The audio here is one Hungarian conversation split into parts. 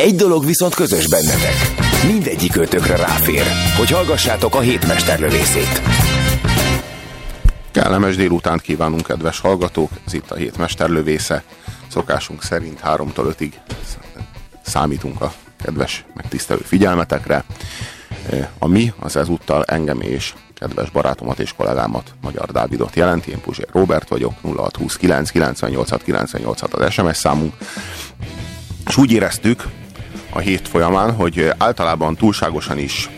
Egy dolog viszont közös bennetek. Mindegyik ötökre ráfér, hogy hallgassátok a hétmesterlövészét. Kellemes délutánt kívánunk, kedves hallgatók! Ez itt a hét mesterlövésze. Szokásunk szerint 3-tól 5-ig számítunk a kedves, megtisztelő figyelmetekre. A mi az ezúttal engem és kedves barátomat és kollégámat, Magyar Dávidot jelenti. Én Puzsér Robert vagyok, 0629 98 98 az SMS számunk. És úgy éreztük a hét folyamán, hogy általában túlságosan is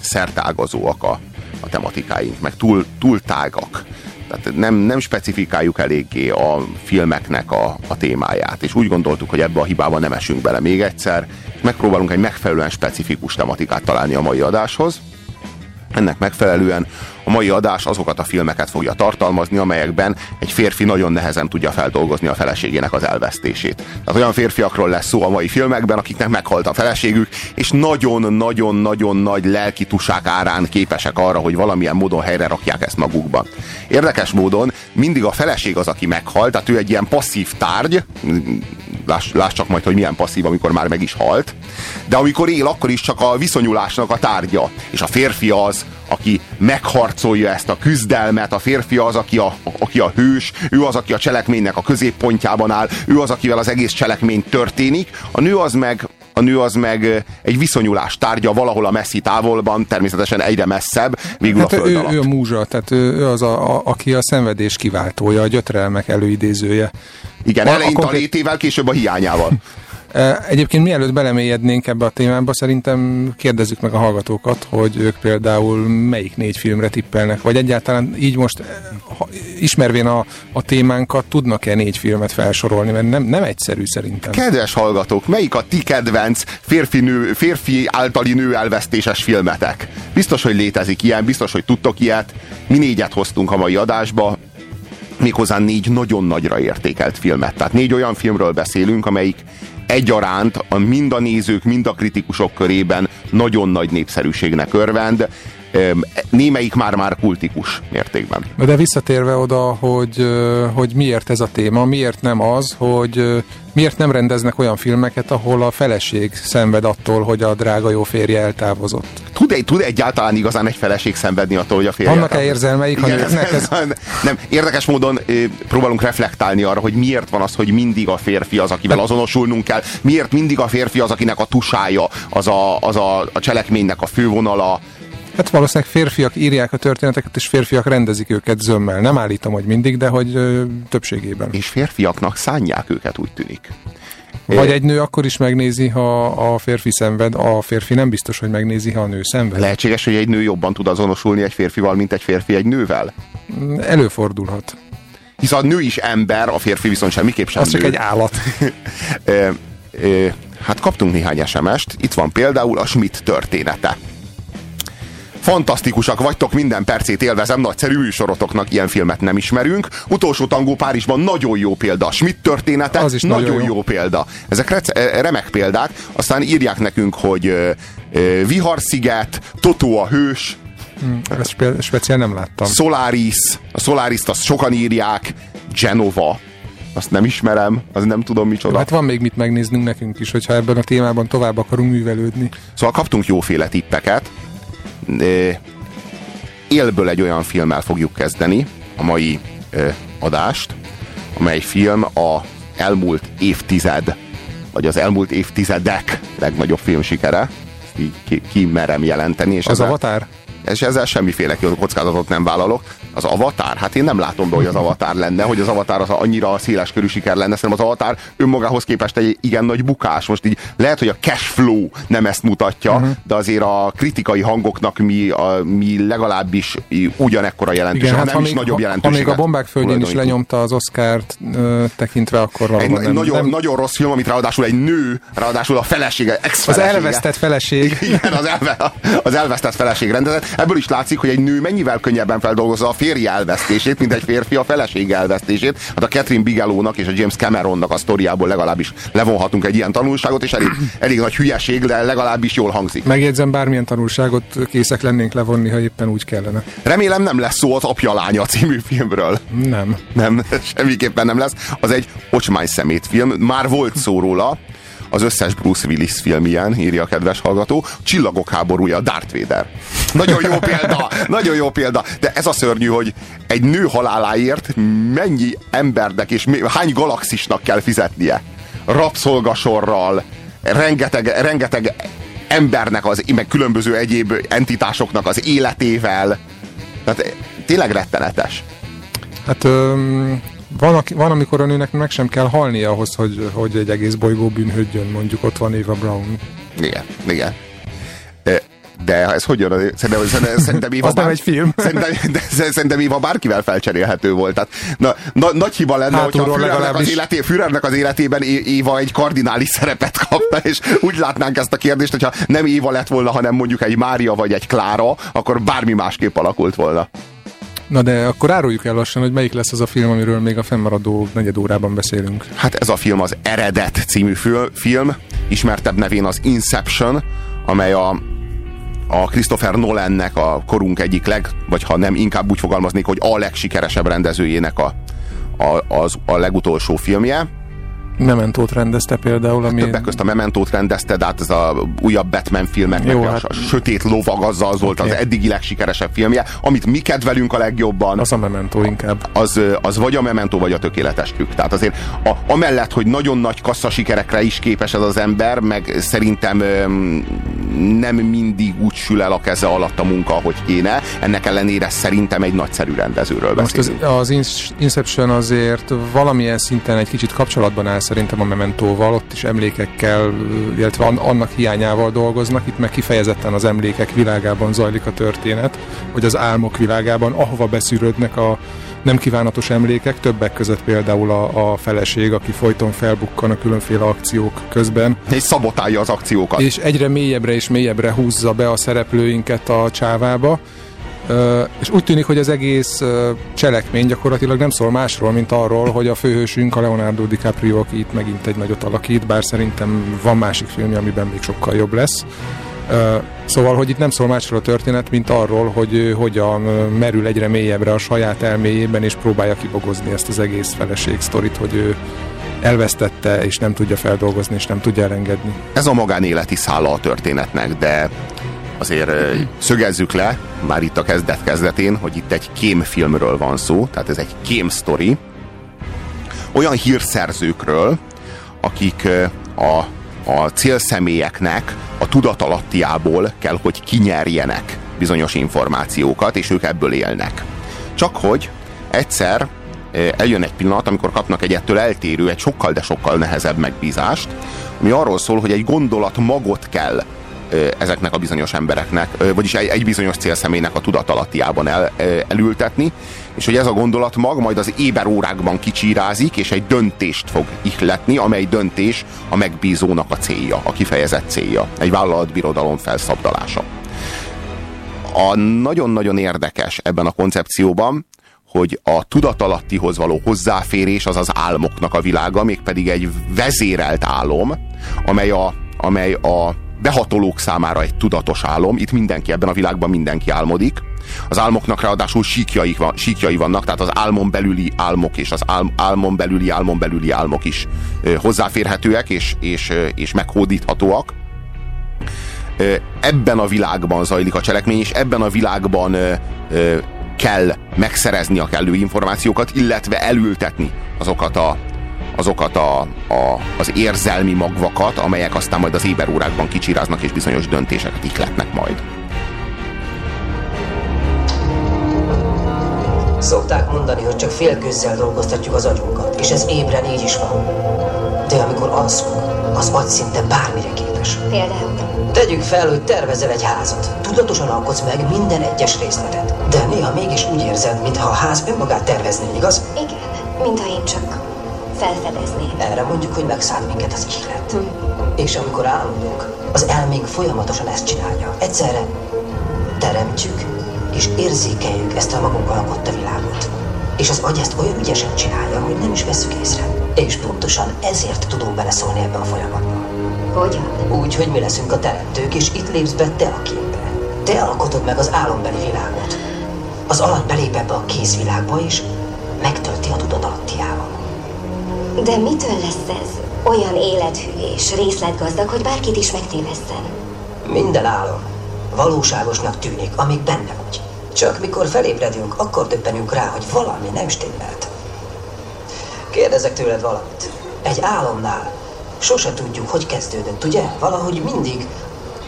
szertágazóak a, a tematikáink, meg túl, túl tágak. Tehát nem, nem specifikáljuk eléggé a filmeknek a, a témáját, és úgy gondoltuk, hogy ebbe a hibába nem esünk bele még egyszer, és megpróbálunk egy megfelelően specifikus tematikát találni a mai adáshoz. Ennek megfelelően a mai adás azokat a filmeket fogja tartalmazni, amelyekben egy férfi nagyon nehezen tudja feldolgozni a feleségének az elvesztését. Tehát olyan férfiakról lesz szó a mai filmekben, akiknek meghalt a feleségük, és nagyon-nagyon-nagyon nagy lelki tusák árán képesek arra, hogy valamilyen módon helyre rakják ezt magukban. Érdekes módon mindig a feleség az, aki meghalt, tehát ő egy ilyen passzív tárgy, láss, láss csak majd, hogy milyen passzív, amikor már meg is halt, de amikor él, akkor is csak a viszonyulásnak a tárgya. És a férfi az, aki megharcolja ezt a küzdelmet, a férfi az, aki a, aki a hős, ő az, aki a cselekménynek a középpontjában áll, ő az, akivel az egész cselekmény történik, a nő az meg a nő az meg egy viszonyulás tárgya valahol a messzi távolban, természetesen egyre messzebb, végül hát a föld ő, alatt. ő a múzsa, tehát ő, az, a, a, aki a szenvedés kiváltója, a gyötrelmek előidézője. Igen, A- a elején a konkrét- létével, később a hiányával. Egyébként mielőtt belemélyednénk ebbe a témába, szerintem kérdezzük meg a hallgatókat, hogy ők például melyik négy filmre tippelnek, vagy egyáltalán így most ha- ismervén a, a témánkat tudnak-e négy filmet felsorolni, mert nem, nem egyszerű szerintem. Kedves hallgatók, melyik a ti kedvenc férfi, nő, férfi általi nő elvesztéses filmetek? Biztos, hogy létezik ilyen, biztos, hogy tudtok ilyet. Mi négyet hoztunk a mai adásba, méghozzá négy nagyon nagyra értékelt filmet. Tehát négy olyan filmről beszélünk, amelyik egyaránt a, mind a nézők, mind a kritikusok körében nagyon nagy népszerűségnek örvend. Némelyik már-már kultikus mértékben. De visszatérve oda, hogy, hogy miért ez a téma, miért nem az, hogy miért nem rendeznek olyan filmeket, ahol a feleség szenved attól, hogy a drága jó férje eltávozott. Tud, egy, tud egyáltalán igazán egy feleség szenvedni attól, hogy a férje... Vannak-e érzelmeik Igen, nőknek? Ez, nem, érdekes módon próbálunk reflektálni arra, hogy miért van az, hogy mindig a férfi az, akivel azonosulnunk kell, miért mindig a férfi az, akinek a tusája, az a, az a, a cselekménynek a fővonala. Hát valószínűleg férfiak írják a történeteket, és férfiak rendezik őket zömmel. Nem állítom, hogy mindig, de hogy ö, többségében. És férfiaknak szánják őket, úgy tűnik. Vagy egy nő akkor is megnézi, ha a férfi szenved, a férfi nem biztos, hogy megnézi, ha a nő szenved. Lehetséges, hogy egy nő jobban tud azonosulni egy férfival, mint egy férfi egy nővel? Előfordulhat. Hisz a nő is ember, a férfi viszont semmiképp sem Az csak nő. egy állat. Hát kaptunk néhány SMS-t. Itt van például a Schmidt története. Fantasztikusak vagytok, minden percét élvezem, nagyszerű műsorotoknak ilyen filmet nem ismerünk. Utolsó tangó Párizsban nagyon jó példa. Schmidt története Az is nagyon, nagyon jó. jó. példa. Ezek eh, remek példák. Aztán írják nekünk, hogy ö, ö, Viharsziget, Totó a hős, Ezt spe- speciál nem láttam. Solaris, a Solaris-t azt sokan írják, Genova, azt nem ismerem, az nem tudom micsoda. Hát van még mit megnéznünk nekünk is, hogyha ebben a témában tovább akarunk művelődni. Szóval kaptunk jóféle tippeket. Élből egy olyan filmmel fogjuk kezdeni a mai adást, amely film a elmúlt évtized, vagy az elmúlt évtizedek legnagyobb filmsikere. Ezt így ki, ki merem jelenteni. És Az ezzel- Avatar? és ezzel semmiféle kockázatot nem vállalok. Az Avatar? Hát én nem látom be, hogy az Avatar lenne, hogy az Avatar az annyira széles körű siker lenne, szerintem az Avatar önmagához képest egy igen nagy bukás. Most így lehet, hogy a cash flow nem ezt mutatja, uh-huh. de azért a kritikai hangoknak mi, a, mi legalábbis ugyanekkora jelentőség, Igen, hát nem ha is még, nagyobb ha, ha még a bombák földjén is lenyomta az Oscárt ö, tekintve, akkor valóban egy nem, nagyon, nem, nagyon rossz film, amit ráadásul egy nő, ráadásul a felesége, ex az elvesztett feleség. Igen, az, elve, az elvesztett feleség rendezett. Ebből is látszik, hogy egy nő mennyivel könnyebben feldolgozza a férje elvesztését, mint egy férfi a feleség elvesztését. Hát a Catherine Bigelownak és a James Cameronnak a sztoriából legalábbis levonhatunk egy ilyen tanulságot, és elég, elég nagy hülyeség, de legalábbis jól hangzik. Megjegyzem, bármilyen tanulságot készek lennénk levonni, ha éppen úgy kellene. Remélem nem lesz szó az Apja Lánya című filmről. Nem. Nem, semmiképpen nem lesz. Az egy ocsmány szemét film. Már volt szó róla, az összes Bruce Willis film ilyen, írja a kedves hallgató. Csillagok háborúja, Darth Vader. Nagyon jó példa, nagyon jó példa. De ez a szörnyű, hogy egy nő haláláért mennyi embernek és hány galaxisnak kell fizetnie. Rabszolgasorral, rengeteg, rengeteg embernek, az, meg különböző egyéb entitásoknak az életével. Tehát tényleg rettenetes. Hát van, aki- van, amikor a nőnek meg sem kell halnia ahhoz, hogy, hogy egy egész bolygó bűnhődjön, mondjuk ott van Eva Brown. Igen, igen. De, ez hogy jön? az- Szerintem, szerintem, szerintem Éva nem egy film. Szerintem, de, szerintem Éva bárkivel felcserélhető volt. Tehát, na, na, nagy hiba lenne, hogyha Hátulról Führernek az, életé, Führernek az életében Éva egy kardinális szerepet kapna, és úgy látnánk ezt a kérdést, hogyha nem Éva lett volna, hanem mondjuk egy Mária vagy egy Klára, akkor bármi másképp alakult volna. Na de akkor áruljuk el lassan, hogy melyik lesz az a film, amiről még a fennmaradó negyed órában beszélünk. Hát ez a film az Eredet című fil- film, ismertebb nevén az Inception, amely a, a Christopher Nolannek a korunk egyik leg, vagy ha nem, inkább úgy fogalmaznék, hogy a legsikeresebb rendezőjének a, a, az, a legutolsó filmje. Mementót rendezte például, ami... Többek közt a Mementót rendezte, de hát ez a újabb Batman filmeknek Jó, a, hát- a Sötét Lovag azzal az volt Oké. az eddigi legsikeresebb filmje, amit mi kedvelünk a legjobban Az a Mementó inkább. az, az vagy a Memento, vagy a tökéletes trükk. Tehát azért a, amellett, hogy nagyon nagy kassza sikerekre is képes ez az ember, meg szerintem nem mindig úgy sül el a keze alatt a munka, ahogy kéne. Ennek ellenére szerintem egy nagyszerű rendezőről Most az, beszélünk. az Inception azért valamilyen szinten egy kicsit kapcsolatban áll szerintem a Mementóval, ott is emlékekkel, illetve an- annak hiányával dolgoznak, itt meg kifejezetten az emlékek világában zajlik a történet, hogy az álmok világában, ahova beszűrődnek a nem kívánatos emlékek, többek között például a, a feleség, aki folyton felbukkan a különféle akciók közben, És szabotálja az akciókat. és egyre mélyebbre és mélyebbre húzza be a szereplőinket a csávába, és úgy tűnik, hogy az egész cselekmény gyakorlatilag nem szól másról, mint arról, hogy a főhősünk, a Leonardo DiCaprio, aki itt megint egy nagyot alakít, bár szerintem van másik filmje, amiben még sokkal jobb lesz. Szóval, hogy itt nem szól másról a történet, mint arról, hogy ő hogyan merül egyre mélyebbre a saját elméjében, és próbálja kibogozni ezt az egész feleség sztorit, hogy ő elvesztette, és nem tudja feldolgozni, és nem tudja elengedni. Ez a magánéleti szála a történetnek, de azért szögezzük le, már itt a kezdet-kezdetén, hogy itt egy kémfilmről van szó, tehát ez egy kém sztori. Olyan hírszerzőkről, akik a, a célszemélyeknek a tudatalattiából kell, hogy kinyerjenek bizonyos információkat, és ők ebből élnek. Csak hogy egyszer eljön egy pillanat, amikor kapnak egy ettől eltérő, egy sokkal, de sokkal nehezebb megbízást, ami arról szól, hogy egy gondolat magot kell ezeknek a bizonyos embereknek, vagyis egy, egy bizonyos célszemélynek a tudatalattiában el, elültetni, és hogy ez a gondolat mag majd az éberórákban kicsírázik, és egy döntést fog ihletni, amely döntés a megbízónak a célja, a kifejezett célja, egy vállalatbirodalom felszabdalása. A nagyon-nagyon érdekes ebben a koncepcióban, hogy a tudatalattihoz való hozzáférés az az álmoknak a világa, mégpedig egy vezérelt álom, amely a, amely a behatolók számára egy tudatos álom. Itt mindenki, ebben a világban mindenki álmodik. Az álmoknak ráadásul síkjai, van, síkjai vannak, tehát az álmon belüli álmok és az ál, álmon belüli álmon belüli álmok is ö, hozzáférhetőek és, és, ö, és meghódíthatóak ö, ebben a világban zajlik a cselekmény, és ebben a világban ö, ö, kell megszerezni a kellő információkat, illetve elültetni azokat a azokat a, a, az érzelmi magvakat, amelyek aztán majd az éberórákban kicsiráznak, és bizonyos döntéseket ikletnek majd. Szokták mondani, hogy csak félkőzzel dolgoztatjuk az agyunkat, és ez ébren így is van. De amikor alszunk, az agy szinte bármire képes. Például? Tegyük fel, hogy tervezel egy házat. Tudatosan alkotsz meg minden egyes részletet. De néha mégis úgy érzed, mintha a ház önmagát tervezné, igaz? Igen, mintha én csak felfedezném. Erre mondjuk, hogy megszáll minket az ihlet. Hm. És amikor álmodunk, az elménk folyamatosan ezt csinálja. Egyszerre teremtjük és érzékeljük ezt a magunk alkotta világot. És az agy ezt olyan ügyesen csinálja, hogy nem is veszük észre. És pontosan ezért tudunk beleszólni ebbe a folyamatba. Hogyan? Úgy, hogy mi leszünk a teremtők, és itt lépsz be te a képbe. Te alkotod meg az álombeli világot. Az alany belép ebbe a kézvilágba, és megtölti a tudatalattiával. De mitől lesz ez olyan élethű és részletgazdag, hogy bárkit is megtéveszten? Minden álom valóságosnak tűnik, amíg benne vagy. Csak mikor felébredünk, akkor többenünk rá, hogy valami nem stimmelt. Kérdezek tőled valamit. Egy álomnál sose tudjuk, hogy kezdődött, ugye? Valahogy mindig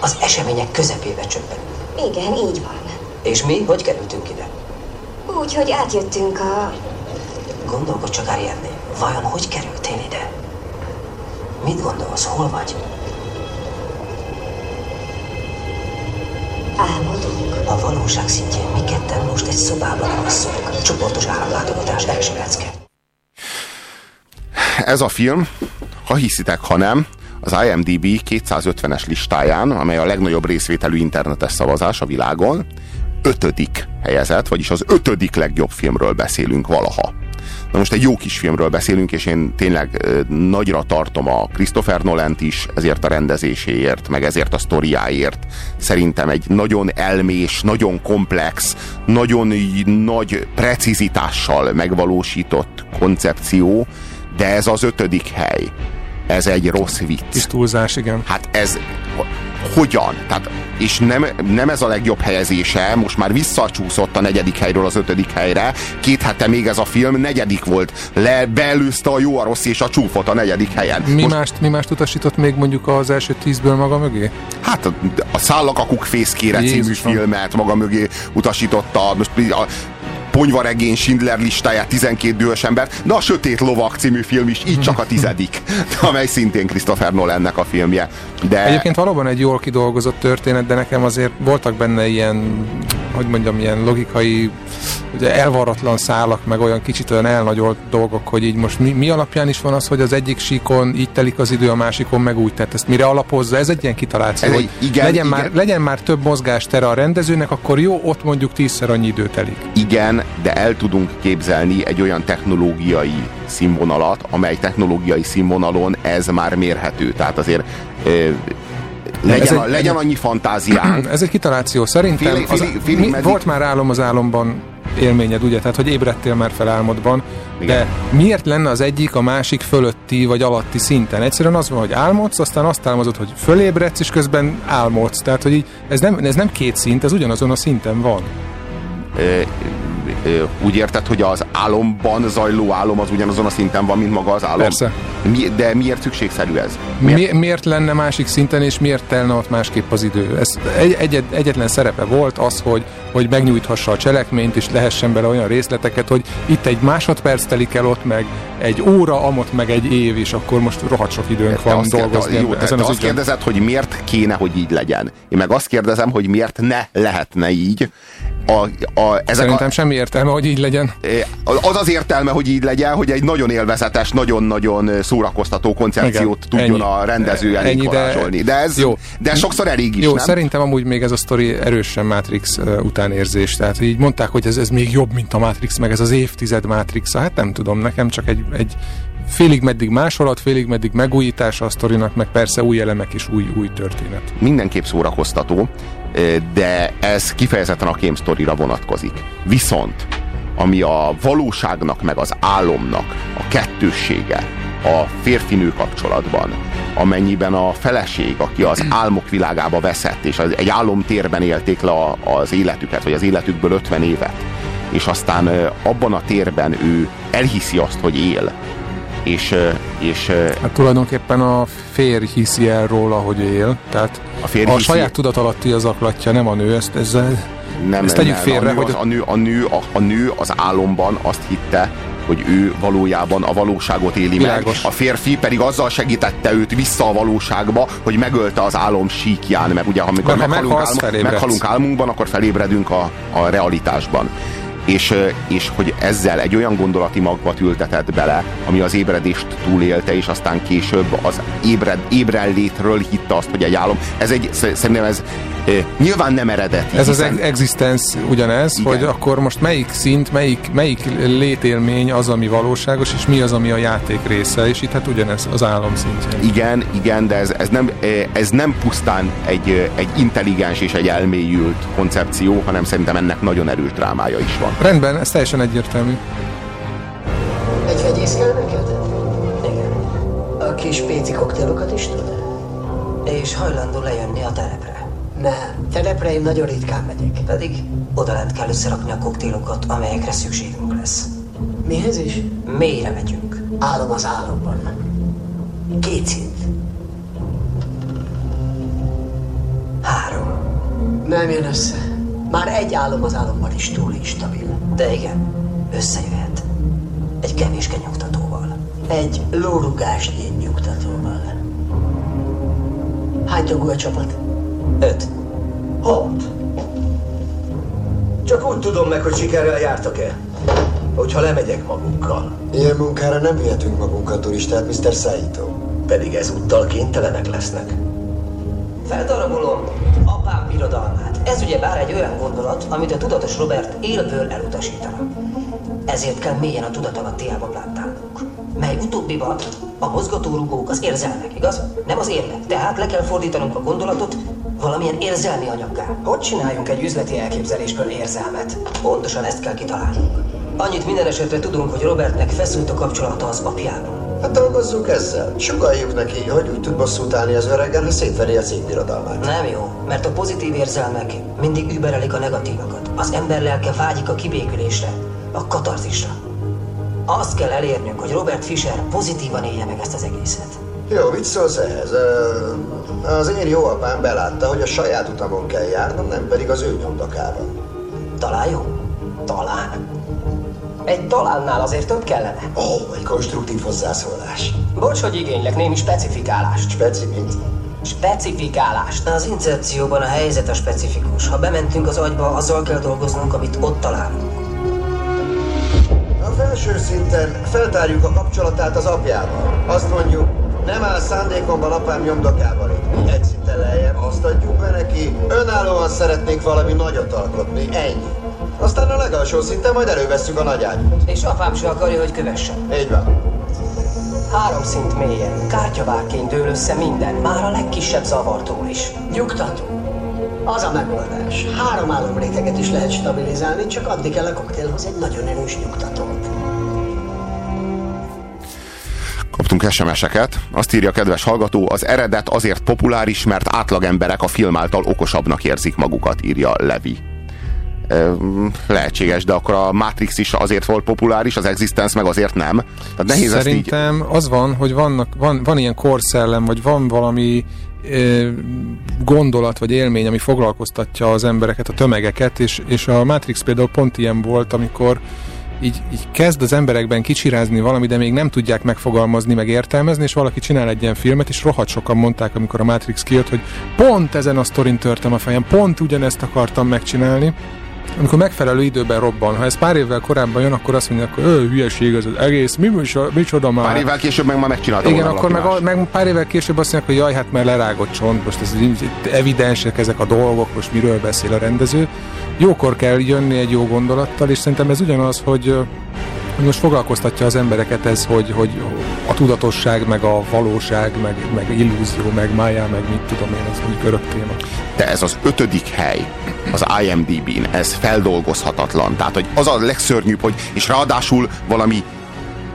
az események közepébe csöppenünk. Igen, így van. És mi hogy kerültünk ide? Úgy, hogy átjöttünk a... Gondolkodj csak, Ariadne. Vajon hogy kerültél ide? Mit gondolsz, hol vagy? Álmodunk. A valóság szintjén mi ketten most egy szobában alszunk. Csoportos álomlátogatás első lecke. Ez a film, ha hiszitek, ha nem, az IMDb 250-es listáján, amely a legnagyobb részvételű internetes szavazás a világon, ötödik helyezett, vagyis az ötödik legjobb filmről beszélünk valaha. Na most egy jó kis filmről beszélünk, és én tényleg nagyra tartom a Christopher nolan is, ezért a rendezéséért, meg ezért a sztoriáért. Szerintem egy nagyon elmés, nagyon komplex, nagyon nagy precizitással megvalósított koncepció, de ez az ötödik hely. Ez egy rossz vicc. Kis túlzás, igen. Hát ez hogyan? Tehát, és nem, nem ez a legjobb helyezése, most már visszacsúszott a negyedik helyről az ötödik helyre. Két hete még ez a film negyedik volt. Le, beelőzte a jó, a rossz és a csúfot a negyedik helyen. Mi, most, mást, mi mást utasított még mondjuk az első tízből maga mögé? Hát a, a Szállakakuk fészkére című filmet maga mögé utasította. Most a, ponyvaregény Schindler listáját 12 dühös ember, de a Sötét Lovak című film is így csak a tizedik, amely szintén Christopher Nolannek a filmje. De... Egyébként valóban egy jól kidolgozott történet, de nekem azért voltak benne ilyen, hogy mondjam, ilyen logikai, ugye elvarratlan szálak, meg olyan kicsit olyan elnagyolt dolgok, hogy így most mi, mi alapján is van az, hogy az egyik síkon így telik az idő, a másikon meg úgy. Tehát ezt mire alapozza? Ez egy ilyen kitaláció, Ez hogy egy, igen, legyen, igen. Már, legyen már több mozgástere a rendezőnek, akkor jó, ott mondjuk tízszer annyi idő telik. Igen, de el tudunk képzelni egy olyan technológiai színvonalat, amely technológiai színvonalon ez már mérhető. Tehát azért legyen, egy, legyen annyi fantáziánk. Ez egy kitaláció. Szerintem fél, fél, fél, fél, mi, volt már álom az álomban élményed, ugye? Tehát, hogy ébredtél már fel álmodban. Igen. De miért lenne az egyik a másik fölötti vagy alatti szinten? Egyszerűen az van, hogy álmodsz, aztán azt álmodod, hogy fölébredsz, és közben álmodsz. Tehát, hogy így, ez, nem, ez nem két szint, ez ugyanazon a szinten van úgy érted, hogy az álomban zajló álom az ugyanazon a szinten van, mint maga az álom? Persze. Mi, de miért szükségszerű ez? Miért? Mi, miért lenne másik szinten, és miért telne ott másképp az idő? Ez egy, egy, egyetlen szerepe volt az, hogy, hogy megnyújthassa a cselekményt, és lehessen bele olyan részleteket, hogy itt egy másodperc telik el, ott meg egy óra, amott meg egy év, és akkor most rohadt sok időnk van azt dolgozni. Kérde, jó, ezen te az azt ügyen. kérdezed, hogy miért kéne, hogy így legyen. Én meg azt kérdezem, hogy miért ne lehetne így. A, a, ezek Szerintem a, semmi értelme, hogy így legyen. Az az értelme, hogy így legyen, hogy egy nagyon élvezetes, nagyon-nagyon szórakoztató koncepciót Igen, tudjon ennyi, a rendező elég ennyi, de, de ez jó. de sokszor elég is, Jó, nem? szerintem amúgy még ez a sztori erősen Matrix utánérzés. Tehát így mondták, hogy ez, ez még jobb, mint a Matrix, meg ez az évtized Matrix. Hát nem tudom, nekem csak egy, egy félig meddig másolat, félig meddig megújítása a sztorinak, meg persze új elemek és új, új történet. Mindenképp szórakoztató, de ez kifejezetten a kém sztorira vonatkozik. Viszont ami a valóságnak meg az álomnak a kettőssége a férfinő kapcsolatban, amennyiben a feleség, aki az álmok világába veszett, és egy álomtérben élték le az életüket, vagy az életükből 50 évet, és aztán abban a térben ő elhiszi azt, hogy él, és, és hát tulajdonképpen a férj hiszi el róla, hogy él, tehát a, férj a saját tudat alatti az aklatja, nem a nő, ezt ezzel nem, Ezt tegyük nem, félre, a nő, hogy az, a, nő, a, nő, a, a nő az álomban azt hitte, hogy ő valójában a valóságot éli Világos. meg. A férfi pedig azzal segítette őt vissza a valóságba, hogy megölte az álom síkján, mert ugye amikor Mert ha meghalunk, álm, meghalunk álmunkban, akkor felébredünk a, a realitásban. És, és hogy ezzel egy olyan gondolati magvat ültetett bele, ami az ébredést túlélte, és aztán később az ébred, ébrenlétről hitte azt, hogy egy álom. Ez egy, sz- szerintem ez nyilván nem eredeti. Ez az hiszen- ex- existence ugyanez, Igen. hogy akkor most melyik szint, melyik, melyik létélmény az, ami valóságos, és mi az, ami a játék része, és itt hát ugyanez az álom szintjén. Igen, igen, de ez, ez, nem, ez nem pusztán egy, egy intelligens és egy elmélyült koncepció, hanem szerintem ennek nagyon erős drámája is van. Rendben, ez teljesen egyértelmű. Egy vegyész kell neked? Igen. A kis péci koktélokat is tud? És hajlandó lejönni a telepre? Nem, telepre én nagyon ritkán megyek. Pedig odalent kell összerakni a koktélokat, amelyekre szükségünk lesz. Mihez is? Mélyre megyünk. Álom az álomban. Két szint. Három. Nem jön össze. Már egy álom az álomban is túl instabil. De igen, összejöhet. Egy kevéske nyugtatóval. Egy lórugásnyi nyugtatóval. Hány tagú a csapat? Öt. Hat. Csak úgy tudom meg, hogy sikerrel jártak-e. Hogyha lemegyek magukkal. Ilyen munkára nem vihetünk magunkkal turistát, Mr. Saito. Pedig ezúttal kénytelenek lesznek. Feldarabolom apám birodalmát. Ez ugye bár egy olyan gondolat, amit a tudatos Robert élből elutasítana. Ezért kell mélyen a tudat alattiába plántálnunk. Mely utóbbiban a mozgatórugók az érzelmek, igaz? Nem az érvek. Tehát le kell fordítanunk a gondolatot valamilyen érzelmi anyaggá. Hogy csináljunk egy üzleti elképzelésből érzelmet? Pontosan ezt kell kitalálnunk. Annyit minden esetre tudunk, hogy Robertnek feszült a kapcsolata az apjával. Hát dolgozzunk ezzel. Sugaljuk neki, hogy úgy tud bosszút állni az öregen, ha szétveri a cégbirodalmát. Nem jó, mert a pozitív érzelmek mindig überelik a negatívakat. Az ember lelke vágyik a kibékülésre, a katarzisra. Azt kell elérnünk, hogy Robert Fisher pozitívan élje meg ezt az egészet. Jó, mit szólsz ehhez? Az én jó apám belátta, hogy a saját utamon kell járnom, nem pedig az ő nyomdokában. Talán jó? Talán. Egy talánnál azért több kellene. Ó, egy konstruktív hozzászólás. Bocs, hogy igénylek némi specifikálást. Speci mint? Specifikálást. Az incepcióban a helyzet a specifikus. Ha bementünk az agyba, azzal kell dolgoznunk, amit ott találunk. A felső szinten feltárjuk a kapcsolatát az apjával. Azt mondjuk, nem áll szándékomban apám nyomdokában itt. Egy szinten lejjebb azt adjuk be neki, önállóan szeretnénk valami nagyot alkotni, ennyi. Aztán a legalsó szinten majd elővesszük a nagy ágyút. És apám se akarja, hogy kövessen. Így van. Három szint mélyen, kártyavárként dől össze minden, már a legkisebb zavartól is. Nyugtató. Az a megoldás. Három álomréteget is lehet stabilizálni, csak adni kell a koktélhoz egy nagyon erős nyugtatót. Kaptunk SMS-eket. Azt írja a kedves hallgató, az eredet azért populáris, mert átlagemberek a film által okosabbnak érzik magukat, írja Levi. Lehetséges, de akkor a Matrix is azért volt populáris, az Existence meg azért nem. Tehát nehéz ezt így... Szerintem az van, hogy vannak, van, van ilyen korszellem, vagy van valami gondolat vagy élmény, ami foglalkoztatja az embereket, a tömegeket, és, és a Matrix például pont ilyen volt, amikor így, így kezd az emberekben kicsirázni valami, de még nem tudják megfogalmazni, meg értelmezni, és valaki csinál egy ilyen filmet, és rohadt sokan mondták, amikor a Matrix kijött, hogy pont ezen a sztorin törtem a fejem, pont ugyanezt akartam megcsinálni, amikor megfelelő időben robban. Ha ez pár évvel korábban jön, akkor azt mondják, hogy ő, hülyeség ez az egész, mi, micsoda, már. Pár évvel később meg már megcsinálta Igen, akkor meg, a, meg pár évvel később azt mondják, hogy jaj, hát mert lerágott csont, most ez evidensek ezek a dolgok, most miről beszél a rendező. Jókor kell jönni egy jó gondolattal, és szerintem ez ugyanaz, hogy most foglalkoztatja az embereket ez, hogy, hogy a tudatosság, meg a valóság, meg, meg illúzió, meg májá, meg mit tudom én, ez mondjuk örök téma. de ez az ötödik hely az IMDb-n, ez feldolgozhatatlan. Tehát, hogy az a legszörnyűbb, hogy és ráadásul valami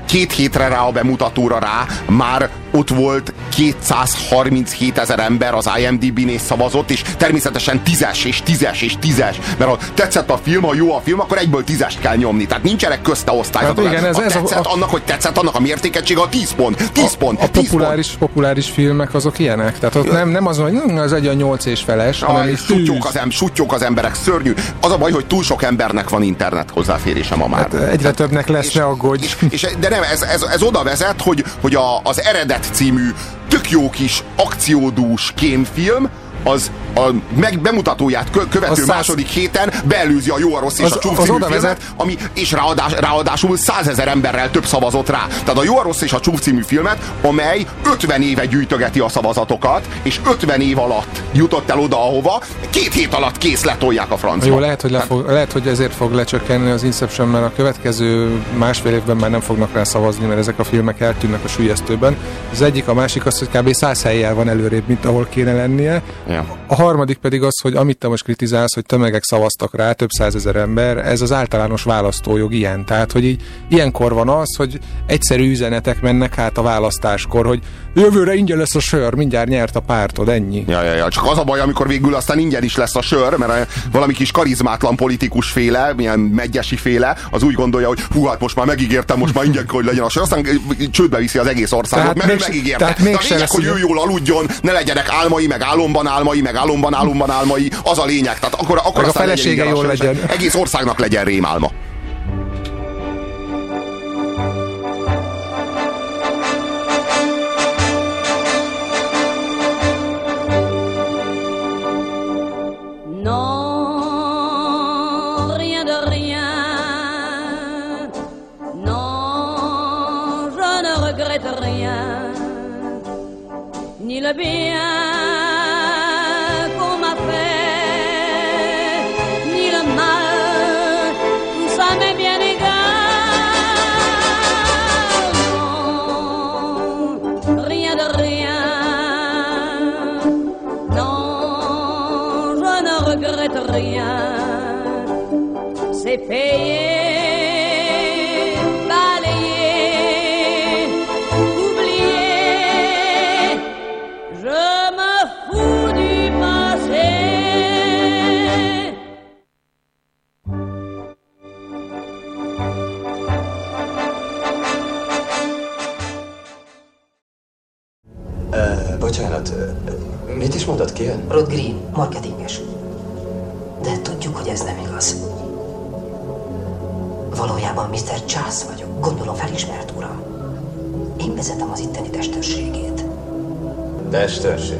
két hétre rá a bemutatóra rá már ott volt 237 ezer ember az IMDb-nél szavazott, és természetesen tízes, és tízes, és tízes, mert ha tetszett a film, ha jó a film, akkor egyből tízest kell nyomni. Tehát nincsenek közte osztályzatok. Hát igen, ez- ez a- tetszett, a- annak, hogy tetszett, annak a mértékegysége a 10 pont. 10 pont. A 10 populáris, populáris filmek azok ilyenek? Tehát ott nem, nem az, hogy hm, az egy a nyolc és feles, hanem Aj, így sutyók az, em, sutyók az emberek, szörnyű. Az a baj, hogy túl sok embernek van internet hozzáférése ma már. Hát egyre többnek lesz, ne aggódj. És, és, de nem, ez, ez, ez oda vezet, hogy, hogy a, az Eredet című tök jó kis akciódús kémfilm, az a meg bemutatóját kö, követő száz- második héten beelőzi a jó, a rossz és Az- a csúf című filmet, vezet- ami, és ráadás, ráadásul százezer emberrel több szavazott rá. Tehát a jó, a rossz és a csúf című filmet, amely 50 éve gyűjtögeti a szavazatokat, és 50 év alatt jutott el oda, ahova két hét alatt kész letolják a francba. Jó, lehet hogy, le fog, lehet, hogy ezért fog lecsökkenni az Inception, mert a következő másfél évben már nem fognak rá szavazni, mert ezek a filmek eltűnnek a sülyeztőben. Az egyik, a másik az, hogy kb. 100 helyjel van előrébb, mint ahol kéne lennie. A harmadik pedig az, hogy amit te most kritizálsz, hogy tömegek szavaztak rá, több százezer ember, ez az általános választójog ilyen. Tehát, hogy így ilyenkor van az, hogy egyszerű üzenetek mennek hát a választáskor, hogy jövőre ingyen lesz a sör, mindjárt nyert a pártod, ennyi. Ja, ja, ja. Csak az a baj, amikor végül aztán ingyen is lesz a sör, mert a- valami kis karizmátlan politikus féle, milyen megyesi féle, az úgy gondolja, hogy hú, hát most már megígértem, most már ingyen hogy legyen a sör, aztán csődbe viszi az egész országot, Tehát mert ő mégse- megígérte. tehát De a lényeg, lesz hogy ő jól aludjon, ne legyenek álmai, meg álomban álmai, meg álomban álomban álmai, az a lényeg. Tehát akkor, akkor a felesége jól legyen. Egész országnak legyen rémálma. ni la mía. Mit is mondott ki ön? Rod Green, marketinges. De tudjuk, hogy ez nem igaz. Valójában Mr. Charles vagyok. Gondolom felismert, uram. Én vezetem az itteni testőrségét. Testőrség.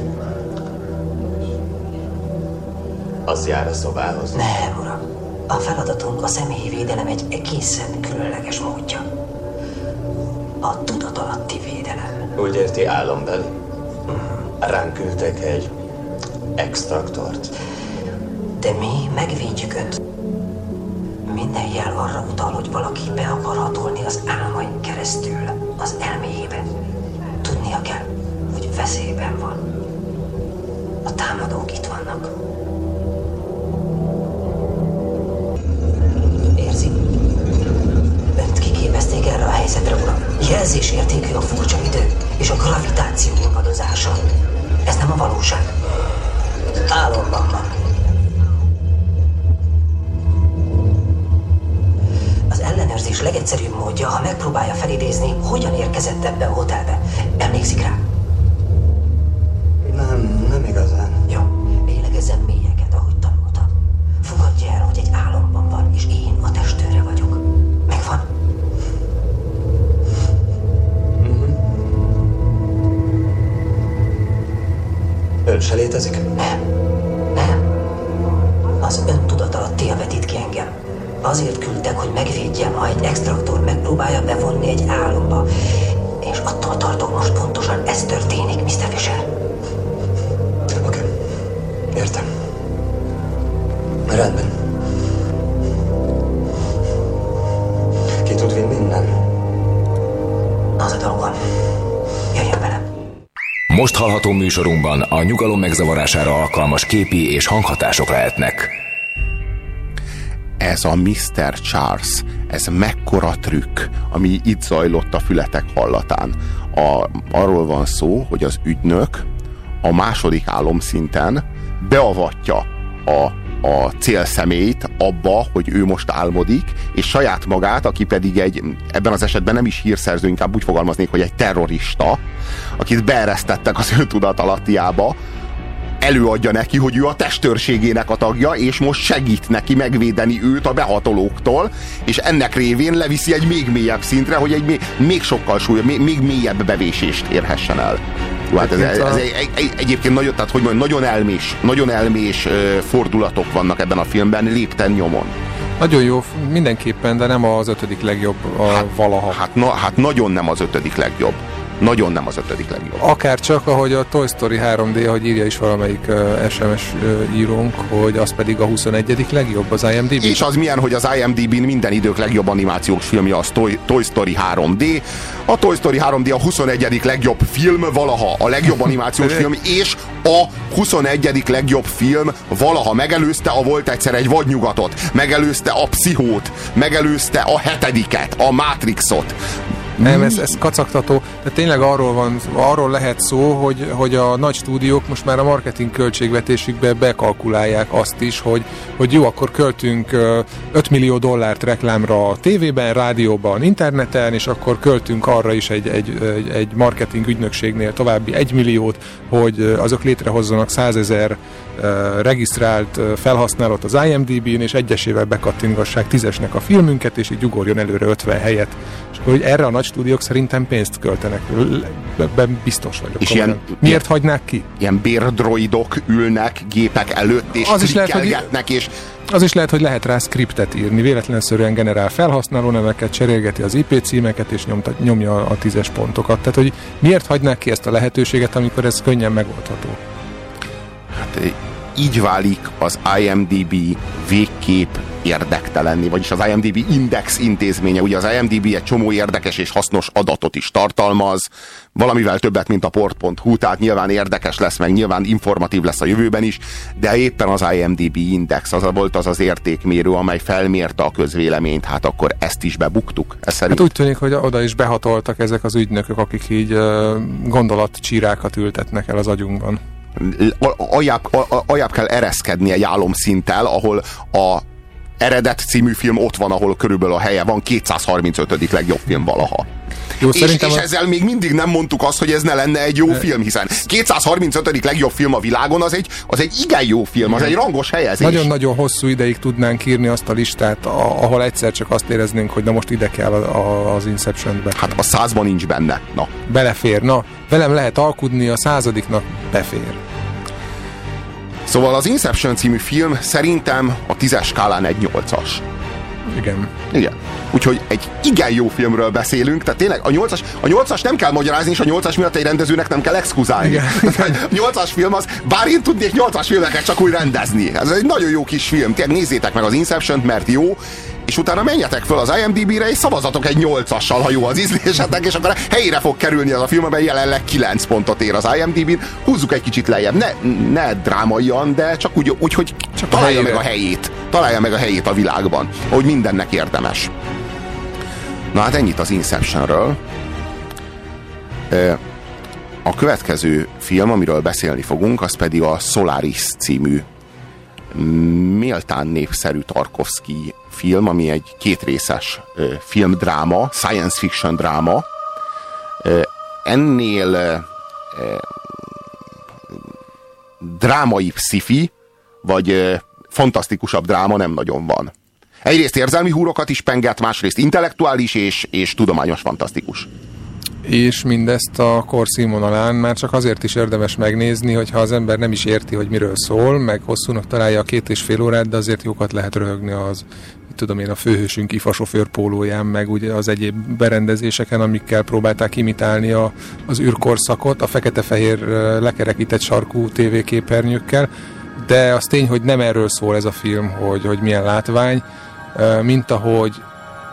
Az jár a szobához. Nem, uram. A feladatunk a személyi védelem egy egészen különleges módja. A tudatalatti védelem. Úgy érti álombeli? Ránk küldtek egy extraktort. De mi megvédjük önt. Minden jel arra utal, hogy valaki be akar hatolni az álmain keresztül, az elméjébe. Tudnia kell, hogy veszélyben van. A támadók itt vannak. Érzi? Önt kiképezték erre a helyzetre, uram. Jelzésértékű a furcsa idő és a gravitáció ingadozása. Hogyan érkezett műsorunkban a nyugalom megzavarására alkalmas képi és hanghatások lehetnek. ez a Mr. Charles, ez mekkora trükk, ami itt zajlott a fületek hallatán. A, arról van szó, hogy az ügynök a második álomszinten beavatja a, a célszemélyt abba, hogy ő most álmodik, és saját magát, aki pedig egy, ebben az esetben nem is hírszerző, inkább úgy fogalmaznék, hogy egy terrorista, akit beeresztettek az ő tudatalattiába, előadja neki, hogy ő a testőrségének a tagja, és most segít neki megvédeni őt a behatolóktól, és ennek révén leviszi egy még mélyebb szintre, hogy egy még, még sokkal súlyosabb, még, még mélyebb bevésést érhessen el. Jó, hát ez, ez, ez egy, egy, egy, egyébként nagyon, tehát hogy mondjam, nagyon elmés, nagyon elmés fordulatok vannak ebben a filmben, lépten nyomon. Nagyon jó, mindenképpen, de nem az ötödik legjobb a hát, valaha. Hát, na, hát nagyon nem az ötödik legjobb nagyon nem az ötödik legjobb. Akár csak, ahogy a Toy Story 3D, ahogy írja is valamelyik uh, SMS uh, írónk, hogy az pedig a 21. legjobb az IMDb. És az milyen, hogy az IMDb-n minden idők legjobb animációs filmje az Toy, Toy Story 3D. A Toy Story 3D a 21. legjobb film valaha, a legjobb animációs film, és a 21. legjobb film valaha megelőzte a Volt egyszer egy vadnyugatot, megelőzte a Pszichót, megelőzte a hetediket, a Matrixot, nem, ez, ez kacagtató, de tényleg arról van, arról lehet szó, hogy, hogy a nagy stúdiók most már a marketing költségvetésükbe bekalkulálják azt is, hogy, hogy jó, akkor költünk 5 millió dollárt reklámra a tévében, rádióban, interneten, és akkor költünk arra is egy, egy, egy marketing ügynökségnél további 1 milliót, hogy azok létrehozzanak 100 ezer regisztrált felhasználót az IMDb-n, és egyesével bekattingassák tízesnek a filmünket, és így ugorjon előre 50 helyet. Hogy erre a nagy stúdiók szerintem pénzt költenek. Ebben biztos vagyok. És ilyen, Miért hagynák ki? Ilyen bérdroidok ülnek gépek előtt, és az is lehet, hogy, és az is lehet, hogy lehet rá skriptet írni, véletlenszerűen generál felhasználó neveket, cserélgeti az IP címeket, és nyomta, nyomja a tízes pontokat. Tehát, hogy miért hagynák ki ezt a lehetőséget, amikor ez könnyen megoldható? Hát így válik az IMDB végkép érdektelenni, vagyis az IMDB Index intézménye. Ugye az IMDB egy csomó érdekes és hasznos adatot is tartalmaz, valamivel többet, mint a port.hu, tehát nyilván érdekes lesz, meg nyilván informatív lesz a jövőben is, de éppen az IMDB Index az volt az az értékmérő, amely felmérte a közvéleményt, hát akkor ezt is bebuktuk. Ez szerint... Hát úgy tűnik, hogy oda is behatoltak ezek az ügynökök, akik így gondolatcsírákat ültetnek el az agyunkban aljább, aljább kell ereszkedni egy álomszinttel, ahol a eredet című film ott van, ahol körülbelül a helye van, 235. legjobb film valaha. Jó, és, és a... ezzel még mindig nem mondtuk azt, hogy ez ne lenne egy jó ne. film, hiszen 235. legjobb film a világon, az egy, az egy igen jó film, az egy rangos helyezés. Nagyon-nagyon hosszú ideig tudnánk írni azt a listát, ahol egyszer csak azt éreznénk, hogy na most ide kell a, a, az Inception-be. Hát a százban nincs benne. Na. Belefér, na. Velem lehet alkudni, a századiknak befér. Szóval az Inception című film szerintem a tízes skálán egy nyolcas. Igen. Igen. Úgyhogy egy igen jó filmről beszélünk, tehát tényleg a 8-as, a 8-as nem kell magyarázni, és a 8-as miatt egy rendezőnek nem kell exkuzálni. A 8-as film az, bár én tudnék 8-as filmeket csak úgy rendezni. Ez egy nagyon jó kis film. Tényleg nézzétek meg az inception mert jó, és utána menjetek föl az IMDb-re, és szavazatok egy 8-assal, ha jó az ízlésetek, és akkor helyére fog kerülni az a film, amely jelenleg 9 pontot ér az IMDb-n. Húzzuk egy kicsit lejjebb, ne, ne drámaian, de csak úgy, úgy hogy csak találja a meg a helyét. Találja meg a helyét a világban, hogy mindennek érdemes. Na hát ennyit az Inceptionről. A következő film, amiről beszélni fogunk, az pedig a Solaris című méltán népszerű Tarkovsky film, ami egy kétrészes filmdráma, science fiction dráma. Ennél drámai sci vagy fantasztikusabb dráma nem nagyon van. Egyrészt érzelmi húrokat is penget, másrészt intellektuális és, és tudományos fantasztikus. És mindezt a kor színvonalán már csak azért is érdemes megnézni, hogyha az ember nem is érti, hogy miről szól, meg hosszúnak találja a két és fél órát, de azért jókat lehet röhögni az tudom én, a főhősünk IFA sofőr pólóján, meg ugye az egyéb berendezéseken, amikkel próbálták imitálni a, az űrkorszakot, a fekete-fehér lekerekített sarkú tévéképernyőkkel, de az tény, hogy nem erről szól ez a film, hogy, hogy milyen látvány, mint ahogy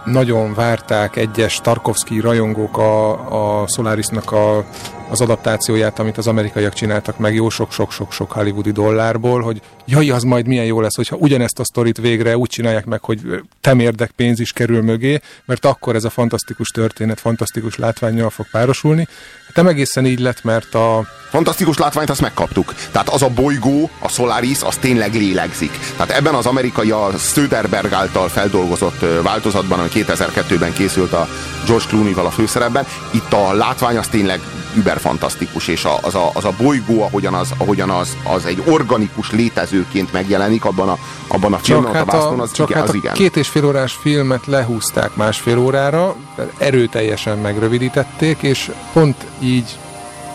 nagyon várták egyes Tarkovsky rajongók a, a Solarisnak a az adaptációját, amit az amerikaiak csináltak meg jó sok-sok-sok-sok hollywoodi dollárból, hogy jaj, az majd milyen jó lesz, hogyha ugyanezt a sztorit végre úgy csinálják meg, hogy temérdek pénz is kerül mögé, mert akkor ez a fantasztikus történet fantasztikus látványjal fog párosulni. Hát nem egészen így lett, mert a... Fantasztikus látványt azt megkaptuk. Tehát az a bolygó, a Solaris, az tényleg lélegzik. Tehát ebben az amerikai a Söderberg által feldolgozott változatban, ami 2002-ben készült a George Clooney-val a főszerepben, itt a látvány az tényleg überfantasztikus, és az, a, az a bolygó, ahogyan, az, ahogyan az, az egy organikus létezőként megjelenik abban a, abban a filmben, hát a vásznon, az, csak igen, hát az igen. két és fél órás filmet lehúzták másfél órára, erőteljesen megrövidítették, és pont így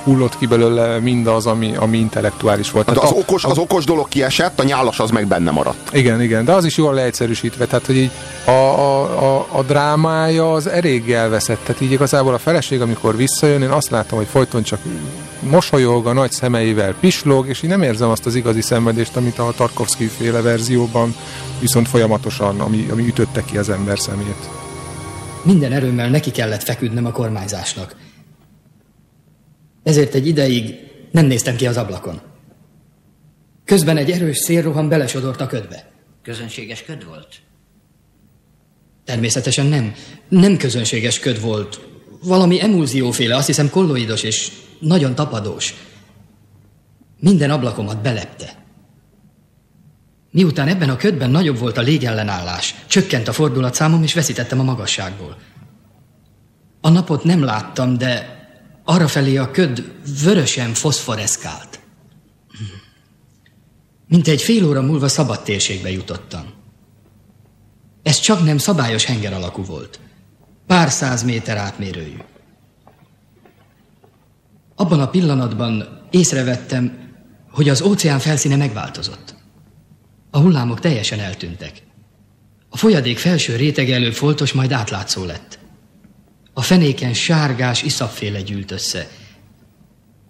hullott ki belőle mindaz, ami, ami intellektuális volt. Hát az, okos, az okos dolog kiesett, a nyálas az meg benne maradt. Igen, igen, de az is jól leegyszerűsítve, tehát hogy így a, a, a, a drámája az elég elveszett, tehát így igazából a feleség, amikor visszajön, én azt látom, hogy folyton csak mosolyog, a nagy szemeivel pislog, és én nem érzem azt az igazi szenvedést, amit a Tarkovsky féle verzióban viszont folyamatosan, ami, ami ütötte ki az ember szemét. Minden erőmmel neki kellett feküdnem a kormányzásnak. Ezért egy ideig nem néztem ki az ablakon. Közben egy erős szélroham belesodort a ködbe. Közönséges köd volt? Természetesen nem. Nem közönséges köd volt. Valami emulzióféle, azt hiszem kolloidos és nagyon tapadós. Minden ablakomat belepte. Miután ebben a ködben nagyobb volt a légellenállás, csökkent a fordulatszámom, és veszítettem a magasságból. A napot nem láttam, de arrafelé a köd vörösen foszforeszkált. Mint egy fél óra múlva szabad térségbe jutottam. Ez csak nem szabályos henger alakú volt. Pár száz méter átmérőjű. Abban a pillanatban észrevettem, hogy az óceán felszíne megváltozott. A hullámok teljesen eltűntek. A folyadék felső rétege előbb foltos, majd átlátszó lett. A fenéken sárgás iszapféle gyűlt össze,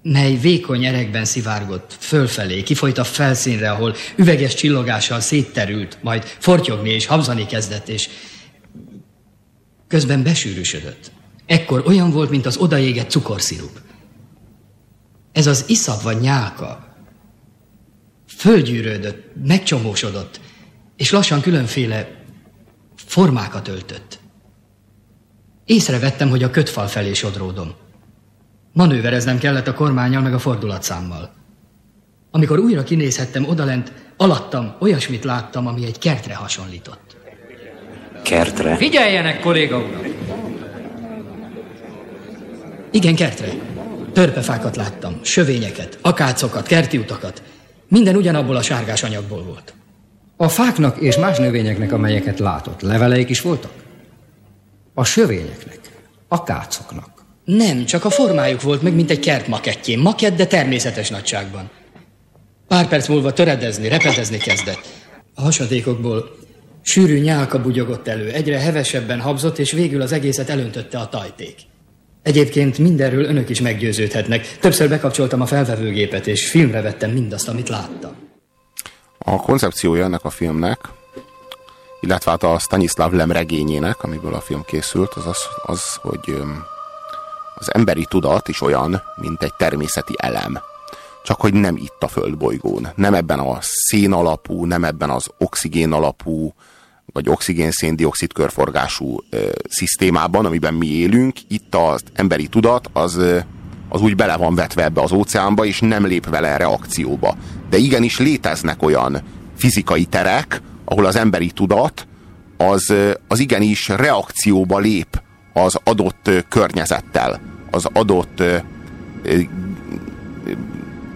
mely vékony erekben szivárgott fölfelé, kifolyt a felszínre, ahol üveges csillogással szétterült, majd fortyogni és habzani kezdett, és közben besűrűsödött. Ekkor olyan volt, mint az odaégett cukorszirup. Ez az iszap vagy nyálka fölgyűrődött, megcsomósodott, és lassan különféle formákat öltött. Észrevettem, hogy a kötfal felé sodródom. Manővereznem kellett a kormányjal meg a fordulatszámmal. Amikor újra kinézhettem odalent, alattam olyasmit láttam, ami egy kertre hasonlított. Kertre? Figyeljenek, kolléga uram! Igen, kertre. Törpefákat láttam, sövényeket, akácokat, kerti utakat. Minden ugyanabból a sárgás anyagból volt. A fáknak és más növényeknek, amelyeket látott, leveleik is voltak? A sövényeknek, a kácoknak. Nem, csak a formájuk volt meg, mint egy kert makettjén. Makett, de természetes nagyságban. Pár perc múlva töredezni, repedezni kezdett. A hasadékokból sűrű nyálka bugyogott elő, egyre hevesebben habzott, és végül az egészet elöntötte a tajték. Egyébként mindenről önök is meggyőződhetnek. Többször bekapcsoltam a felvevőgépet, és filmre vettem mindazt, amit láttam. A koncepciója ennek a filmnek, illetve hát a Stanislav Lem regényének, amiből a film készült, az az, az hogy az emberi tudat is olyan, mint egy természeti elem. Csak hogy nem itt a földbolygón. Nem ebben a szén alapú, nem ebben az oxigén alapú, vagy oxigén-széndiokszid körforgású ö, szisztémában, amiben mi élünk. Itt az emberi tudat az, az úgy bele van vetve ebbe az óceánba, és nem lép vele reakcióba. De igenis léteznek olyan fizikai terek, ahol az emberi tudat az, az igenis reakcióba lép az adott környezettel, az adott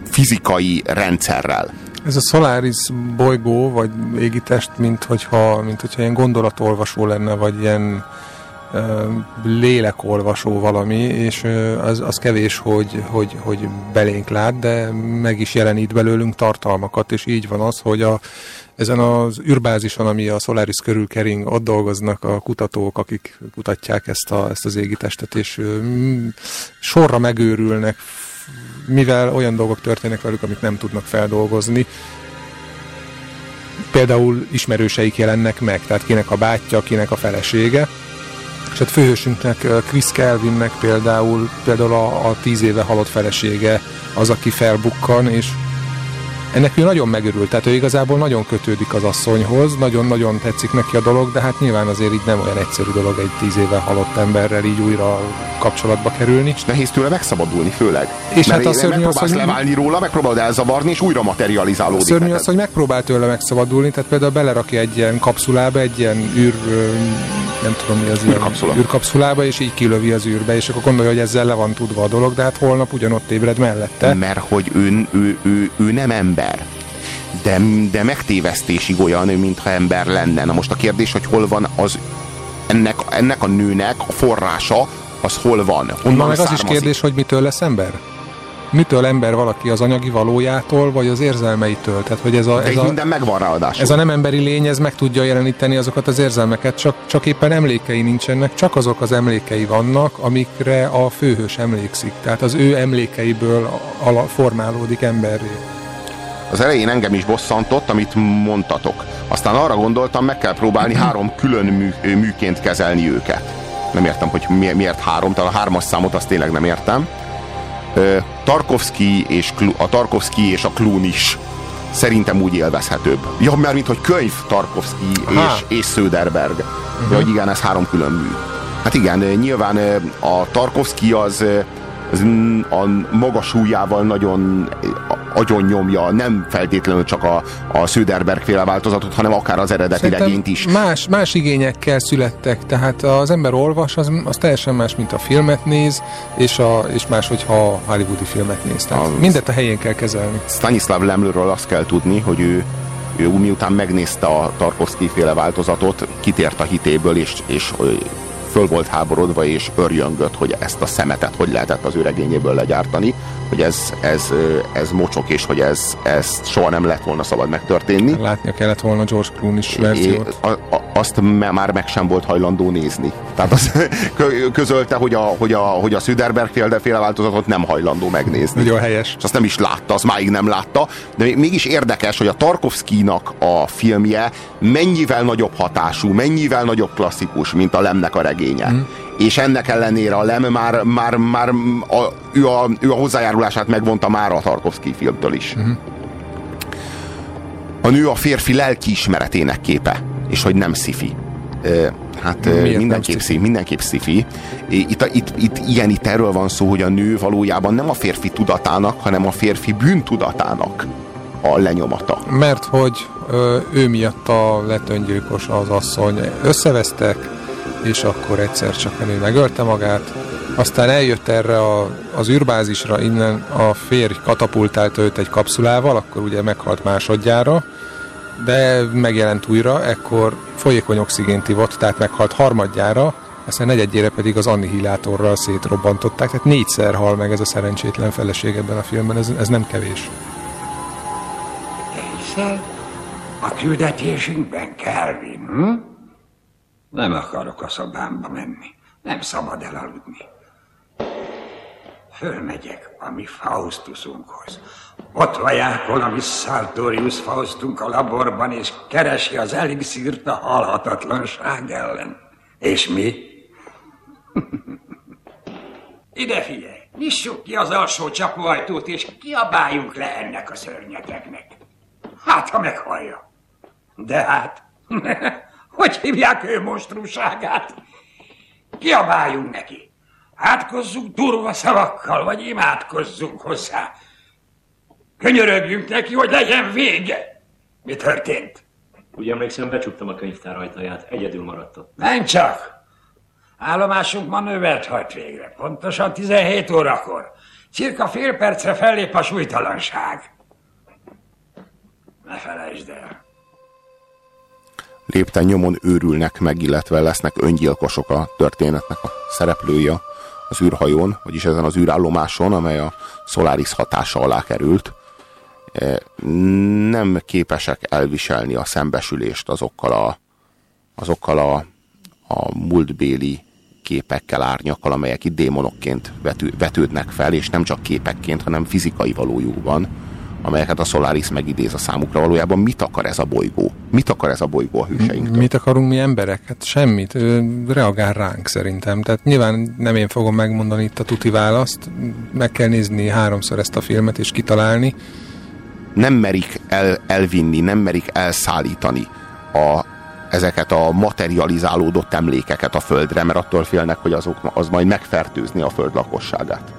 fizikai rendszerrel. Ez a Solaris bolygó, vagy égitest, mint hogyha, mint hogyha ilyen gondolatolvasó lenne, vagy ilyen lélekolvasó valami, és az, az kevés, hogy, hogy, hogy belénk lát, de meg is jelenít belőlünk tartalmakat, és így van az, hogy a, ezen az űrbázison, ami a Solaris körül kering, ott dolgoznak a kutatók, akik kutatják ezt, a, ezt az égitestet, és sorra megőrülnek, mivel olyan dolgok történnek velük, amit nem tudnak feldolgozni. Például ismerőseik jelennek meg, tehát kinek a bátyja, kinek a felesége, És hát főhősünknek, Chris Kelvinnek például, például a, a tíz éve halott felesége az, aki felbukkan, és ennek ő nagyon megörült, tehát ő igazából nagyon kötődik az asszonyhoz, nagyon-nagyon tetszik neki a dolog, de hát nyilván azért így nem olyan egyszerű dolog egy tíz éve halott emberrel így újra kapcsolatba kerülni. És nehéz tőle megszabadulni főleg. És Mert hát a szörnyű az, hogy- leválni róla, megpróbálod elzavarni, és újra materializálódik. Szörnyű neked. az, hogy megpróbál tőle megszabadulni, tehát például belerakja egy ilyen kapszulába, egy ilyen űr, nem tudom mi az ilyen Űrkapszula. űrkapszulába, és így kilövi az űrbe, és akkor gondolja, hogy ezzel le van tudva a dolog, de hát holnap ugyanott ébred mellette. Mert hogy ő, ő, ő, ő nem ember. De, de megtévesztésig olyan, mintha ember lenne. Na most a kérdés, hogy hol van az ennek, ennek a nőnek a forrása, az hol van? Honnan Na meg az is származik? kérdés, hogy mitől lesz ember? Mitől ember valaki az anyagi valójától, vagy az érzelmeitől? Tehát, hogy ez a, ez a, minden megvan ráadásul. ez a nem emberi lény, ez meg tudja jeleníteni azokat az érzelmeket, csak, csak éppen emlékei nincsenek, csak azok az emlékei vannak, amikre a főhős emlékszik. Tehát az ő emlékeiből ala, formálódik emberré. Az elején engem is bosszantott, amit mondtatok. Aztán arra gondoltam, meg kell próbálni három külön mű, műként kezelni őket. Nem értem, hogy mi- miért három, talán a hármas számot azt tényleg nem értem. Tarkovsky és a Tarkovsky és a Klún is szerintem úgy élvezhetőbb. Ja, mert mint hogy könyv Tarkovsky és, és Söderberg. Uh-huh. Ja, hogy igen, ez három külön mű. Hát igen, nyilván a Tarkovsky az, az a maga súlyával nagyon agyon nyomja, nem feltétlenül csak a, a Söderberg féle változatot, hanem akár az eredeti Szerintem regényt is. Más, más igényekkel születtek, tehát az ember olvas, az, az teljesen más, mint a filmet néz, és, a, és más, hogyha a hollywoodi filmet néz. Tehát Az- mindet a helyén kell kezelni. Stanislav Lemlőről azt kell tudni, hogy ő, ő miután megnézte a Tarkovsky féle változatot, kitért a hitéből, és, és föl volt háborodva, és örjöngött, hogy ezt a szemetet hogy lehetett az ő regényéből legyártani, hogy ez, ez, ez mocsok, és hogy ez, ez soha nem lett volna szabad megtörténni. Látnia kellett volna George Clooney-s verziót. É, a, a, azt már meg sem volt hajlandó nézni. Tehát az kö- közölte, hogy a, hogy a, hogy a Söderberg féle, féle változatot nem hajlandó megnézni. Nagyon helyes. És azt nem is látta, azt máig nem látta, de még- mégis érdekes, hogy a Tarkovsky-nak a filmje mennyivel nagyobb hatású, mennyivel nagyobb klasszikus, mint a Lemnek a regénye. Mm. És ennek ellenére a Lem már, már, már a, ő, a, ő a hozzájárulását megvonta már a Tarkovsky filmtől is. Mm. A nő a férfi lelkiismeretének képe, és hogy nem szifi. Hát Miért mindenképp, szifi? mindenképp szifi. Itt, itt, itt, igen, itt erről van szó, hogy a nő valójában nem a férfi tudatának, hanem a férfi bűntudatának a lenyomata. Mert hogy ő miatt a lett öngyilkos az asszony összevesztek, és akkor egyszer csak a nő megölte magát, aztán eljött erre a, az űrbázisra, innen a férj katapultálta őt egy kapszulával, akkor ugye meghalt másodjára, de megjelent újra, ekkor folyékony oxigént ivott, tehát meghalt harmadjára, aztán negyedjére pedig az annihilátorral szétrobbantották, tehát négyszer hal meg ez a szerencsétlen feleség ebben a filmben, ez, ez nem kevés. Hiszel a küldetésünkben, Kelvin, hm? Nem akarok a szobámba menni. Nem szabad elaludni. Fölmegyek a mi Faustusunkhoz. Ott vaják valami Sartorius Faustunk a laborban, és keresi az elixírt a halhatatlanság ellen. És mi? Ide figyelj! Nyissuk ki az alsó csapóajtót, és kiabáljunk le ennek a szörnyeteknek. Hát, ha meghallja. De hát, hogy hívják ő monstrumságát? Kiabáljunk neki. Átkozzunk durva szavakkal, vagy imádkozzunk hozzá. Könyörögjünk neki, hogy legyen vége. Mi történt? Úgy emlékszem, becsuktam a könyvtár ajtaját, egyedül maradt ott. Nem csak. Állomásunk manővert hajt végre. Pontosan 17 órakor. Cirka fél percre fellép a súlytalanság. Ne felejtsd el. Lépten nyomon őrülnek meg, illetve lesznek öngyilkosok a történetnek a szereplője az űrhajón, vagyis ezen az űrállomáson, amely a Solaris hatása alá került. E, Nem képesek elviselni a szembesülést azokkal a, azokkal a, a múltbéli képekkel, árnyakkal, amelyek itt démonokként vető, vetődnek fel, és nem csak képekként, hanem fizikai valójukban, amelyeket a Solaris megidéz a számukra. Valójában mit akar ez a bolygó? Mit akar ez a bolygó a hőseink? Mit akarunk mi emberek? Hát semmit. Ő reagál ránk szerintem. Tehát nyilván nem én fogom megmondani itt a tuti választ. Meg kell nézni háromszor ezt a filmet és kitalálni. Nem merik el, elvinni, nem merik elszállítani a, ezeket a materializálódott emlékeket a földre, mert attól félnek, hogy azok, az majd megfertőzni a föld lakosságát.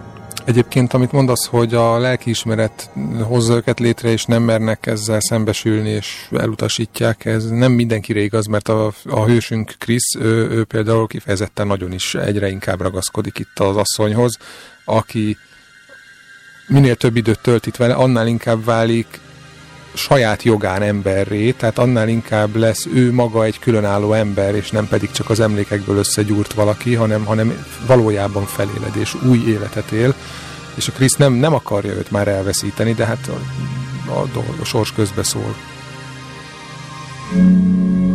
Egyébként, amit mondasz, hogy a lelkiismeret hozza őket létre, és nem mernek ezzel szembesülni, és elutasítják, ez nem mindenkire igaz, mert a, a hősünk Krisz, ő, ő például kifejezetten nagyon is egyre inkább ragaszkodik itt az asszonyhoz, aki minél több időt tölt itt vele, annál inkább válik saját jogán emberré, tehát annál inkább lesz ő maga egy különálló ember, és nem pedig csak az emlékekből összegyúrt valaki, hanem, hanem valójában feléled, és új életet él, és a Krisz nem, nem akarja őt már elveszíteni, de hát a, a, a sors közbe szól. Az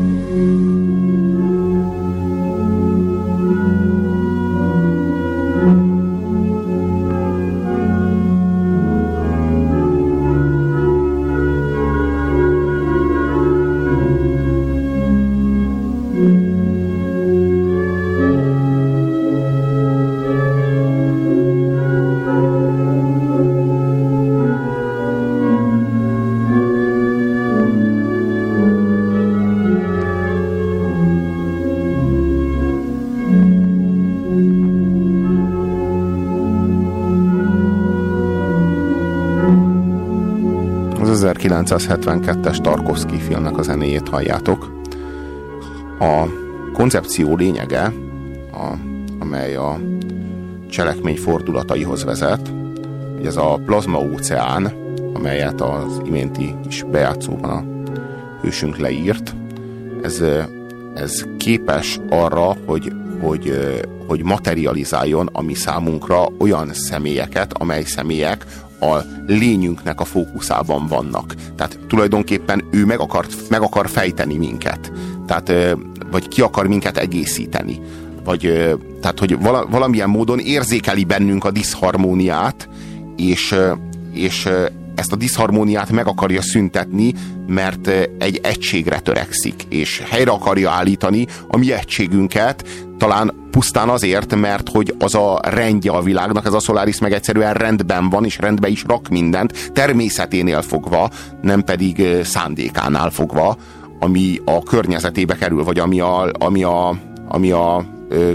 1972-es Tarkovsky filmnek a zenéjét halljátok. A koncepció lényege, a, amely a cselekmény fordulataihoz vezet, hogy ez a plazma óceán, amelyet az iménti is bejátszóban a hősünk leírt, ez, ez képes arra, hogy, hogy, hogy materializáljon a mi számunkra olyan személyeket, amely személyek a lényünknek a fókuszában vannak. Tulajdonképpen ő meg, akar, meg akar fejteni minket. Tehát, vagy ki akar minket egészíteni. Vagy, tehát, hogy valamilyen módon érzékeli bennünk a diszharmóniát, és, és ezt a diszharmóniát meg akarja szüntetni, mert egy egységre törekszik, és helyre akarja állítani a mi egységünket, talán pusztán azért, mert hogy az a rendje a világnak, ez a Solaris meg egyszerűen rendben van, és rendbe is rak mindent, természeténél fogva, nem pedig szándékánál fogva, ami a környezetébe kerül, vagy ami a, ami a, ami a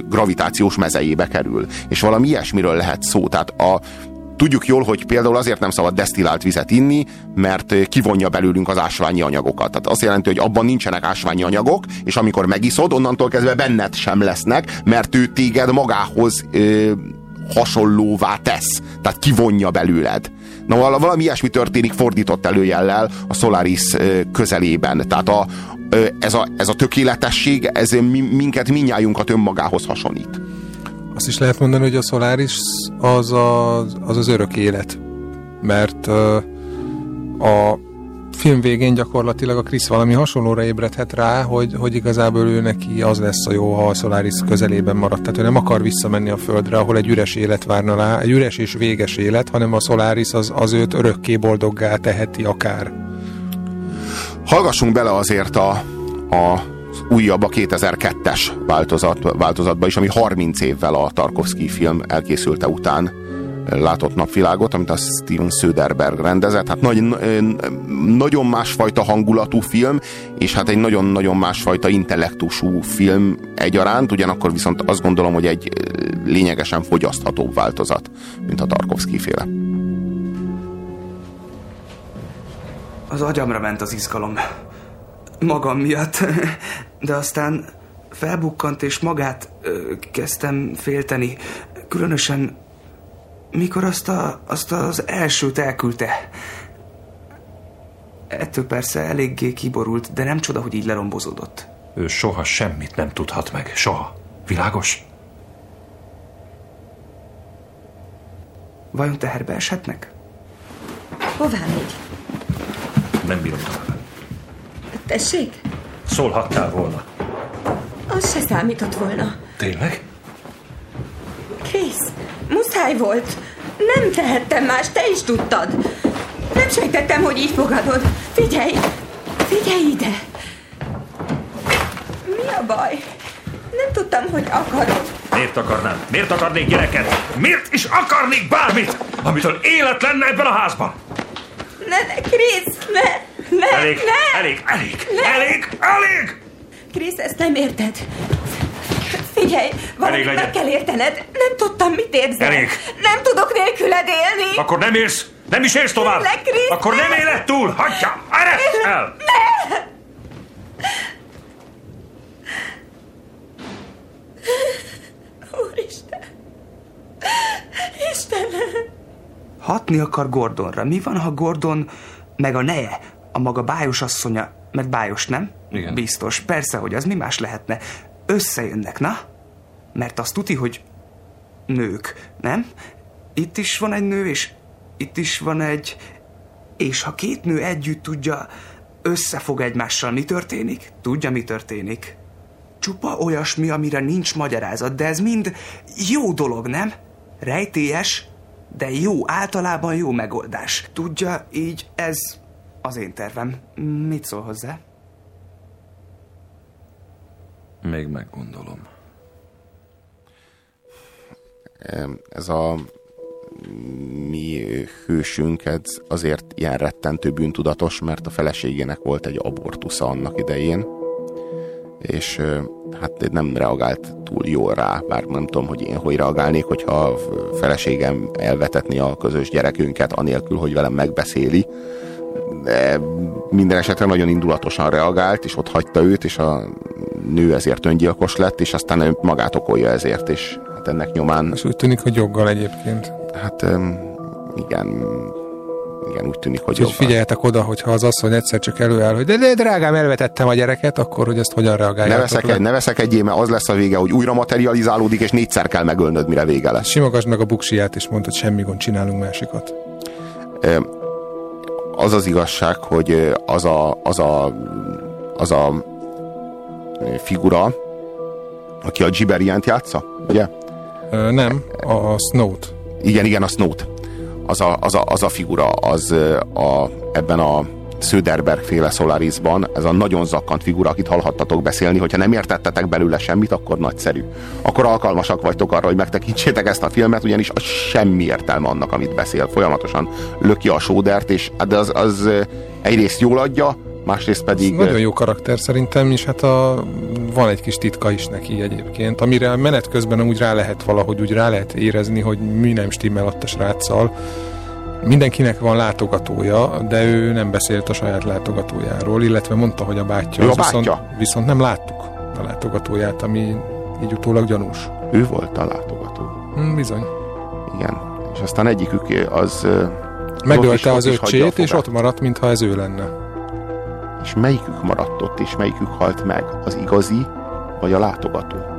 gravitációs mezejébe kerül. És valami ilyesmiről lehet szó. Tehát a, Tudjuk jól, hogy például azért nem szabad desztillált vizet inni, mert kivonja belőlünk az ásványi anyagokat. Tehát azt jelenti, hogy abban nincsenek ásványi anyagok, és amikor megiszod, onnantól kezdve benned sem lesznek, mert ő téged magához ö, hasonlóvá tesz. Tehát kivonja belőled. Na valami ilyesmi történik fordított előjellel a Solaris közelében. Tehát a, ez, a, ez a tökéletesség, ez minket minnyájunkat önmagához hasonlít. Azt is lehet mondani, hogy a Solaris az az, az, az örök élet. Mert a film végén gyakorlatilag a Krisz valami hasonlóra ébredhet rá, hogy, hogy igazából ő neki az lesz a jó, ha a Solaris közelében maradt. Tehát ő nem akar visszamenni a Földre, ahol egy üres élet várna rá, egy üres és véges élet, hanem a Solaris az, az őt örökké boldoggá teheti akár. Hallgassunk bele azért a, a újabb a 2002-es változat, változatba is, ami 30 évvel a Tarkovsky film elkészülte után látott napvilágot, amit a Steven Söderberg rendezett. Hát nagy, nagyon másfajta hangulatú film, és hát egy nagyon-nagyon másfajta intellektusú film egyaránt, ugyanakkor viszont azt gondolom, hogy egy lényegesen fogyaszthatóbb változat, mint a Tarkovsky féle. Az agyamra ment az izgalom magam miatt, de aztán felbukkant, és magát ö, kezdtem félteni. Különösen, mikor azt, a, azt az elsőt elküldte. Ettől persze eléggé kiborult, de nem csoda, hogy így lerombozódott. Ő soha semmit nem tudhat meg. Soha. Világos? Vajon teherbe eshetnek? Hová megy? Nem bírom tovább. Tessék? Szólhattál volna. Az se számított volna. Tényleg? Krisz, muszáj volt. Nem tehettem más, te is tudtad. Nem sejtettem, hogy így fogadod. Figyelj, figyelj ide. baj? Nem tudtam, hogy akarod. Miért akarnám? Miért akarnék gyereket? Miért is akarnék bármit, amitől élet lenne ebben a házban? Ne, ne, Krisz, ne, ne, Elég, ne! elég, elég, Ne! elég, elég! Krisz, ezt nem érted. Figyelj, valamit legyen. meg kell értened. Nem tudtam, mit érzel. Elég. Nem tudok nélküled élni. Akkor nem élsz? Nem is élsz tovább? Tényleg, Krisz, Akkor nem ne! éled túl? Hagyja! Erre el! Úristen. Istenem. Hatni akar Gordonra. Mi van, ha Gordon meg a neje, a maga bájos asszonya, mert bájos, nem? Igen. Biztos, persze, hogy az mi más lehetne. Összejönnek, na? Mert azt tuti, hogy nők, nem? Itt is van egy nő, és itt is van egy... És ha két nő együtt tudja, összefog egymással, mi történik? Tudja, mi történik? Csupa olyasmi, amire nincs magyarázat, de ez mind jó dolog, nem? Rejtélyes, de jó, általában jó megoldás. Tudja, így ez az én tervem. Mit szól hozzá? Még meggondolom. Ez a mi hősünk ez azért ilyen rettentő bűntudatos, mert a feleségének volt egy abortusza annak idején, és hát nem reagált túl jól rá, bár nem tudom, hogy én hogy reagálnék, hogyha a feleségem elvetetni a közös gyerekünket, anélkül, hogy velem megbeszéli, minden esetre nagyon indulatosan reagált, és ott hagyta őt, és a nő ezért öngyilkos lett, és aztán ő magát okolja ezért, és hát ennek nyomán... És úgy tűnik, hogy joggal egyébként. Hát igen, igen, úgy tűnik, hogy Úgyhogy figyeljetek oda, hogy ha az asszony egyszer csak előáll, hogy de, de drágám, elvetettem a gyereket, akkor hogy ezt hogyan Ne reagáljátok veszek, ne veszek egyé, mert az lesz a vége, hogy újra materializálódik, és négyszer kell megölnöd, mire vége lesz. Simogasd meg a buksiját, és mondd, hogy semmi gond, csinálunk másikat. Ö, Az az igazság, hogy az a, az a, az a figura, aki a Giberient játsza, ugye? Ö, nem, a Snow-t. Igen, igen, a Snow-t. Az a, az a, az a figura, az a, ebben a Söderberg féle Solarisban, ez a nagyon zakkant figura, akit hallhattatok beszélni, hogyha nem értettetek belőle semmit, akkor nagyszerű. Akkor alkalmasak vagytok arra, hogy megtekintsétek ezt a filmet, ugyanis az semmi értelme annak, amit beszél. Folyamatosan löki a sódert, és de az, az ö, egyrészt jól adja, másrészt pedig... Nagyon jó karakter szerintem, és hát a, van egy kis titka is neki egyébként, amire menet közben úgy rá lehet valahogy úgy rá lehet érezni, hogy mi nem stimmel ott a sráccal. Mindenkinek van látogatója, de ő nem beszélt a saját látogatójáról, illetve mondta, hogy a bátyja. Ő a az viszont, bátyja? viszont nem láttuk a látogatóját, ami így utólag gyanús. Ő volt a látogató. Hm, bizony. Igen. És aztán egyikük az... Megölte az öccsét, és ott maradt, mintha ez ő lenne. És melyikük maradt ott, és melyikük halt meg? Az igazi, vagy a látogató?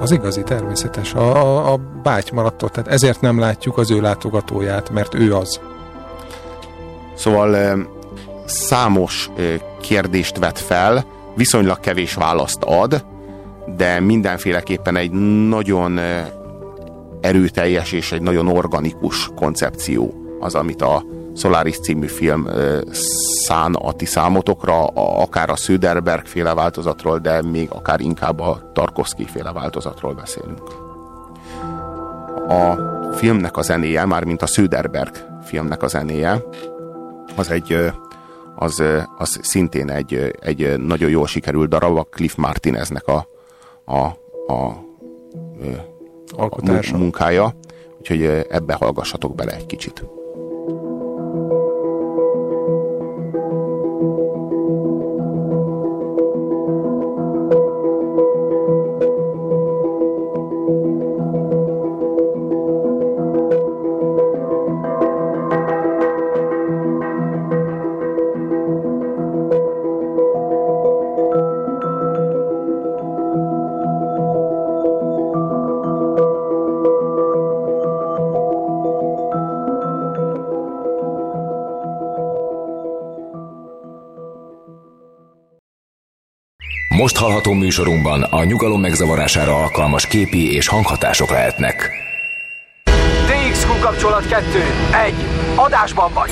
Az igazi, természetes. A, a, báty maradt ott, tehát ezért nem látjuk az ő látogatóját, mert ő az. Szóval ö, számos ö, kérdést vet fel, viszonylag kevés választ ad, de mindenféleképpen egy nagyon ö, erőteljes és egy nagyon organikus koncepció az, amit a Solaris című film szán a ti számotokra, a, akár a Söderberg féle változatról, de még akár inkább a Tarkovsky féle változatról beszélünk. A filmnek a zenéje, mármint a Söderberg filmnek a zenéje, az egy az, az szintén egy, egy nagyon jól sikerült darab, a Cliff Martineznek a, a, a, Alkotása. a munkája, úgyhogy ebbe hallgassatok bele egy kicsit. Most hallható műsorunkban a nyugalom megzavarására alkalmas képi és hanghatások lehetnek. DXQ kapcsolat 2. 1. Adásban vagy.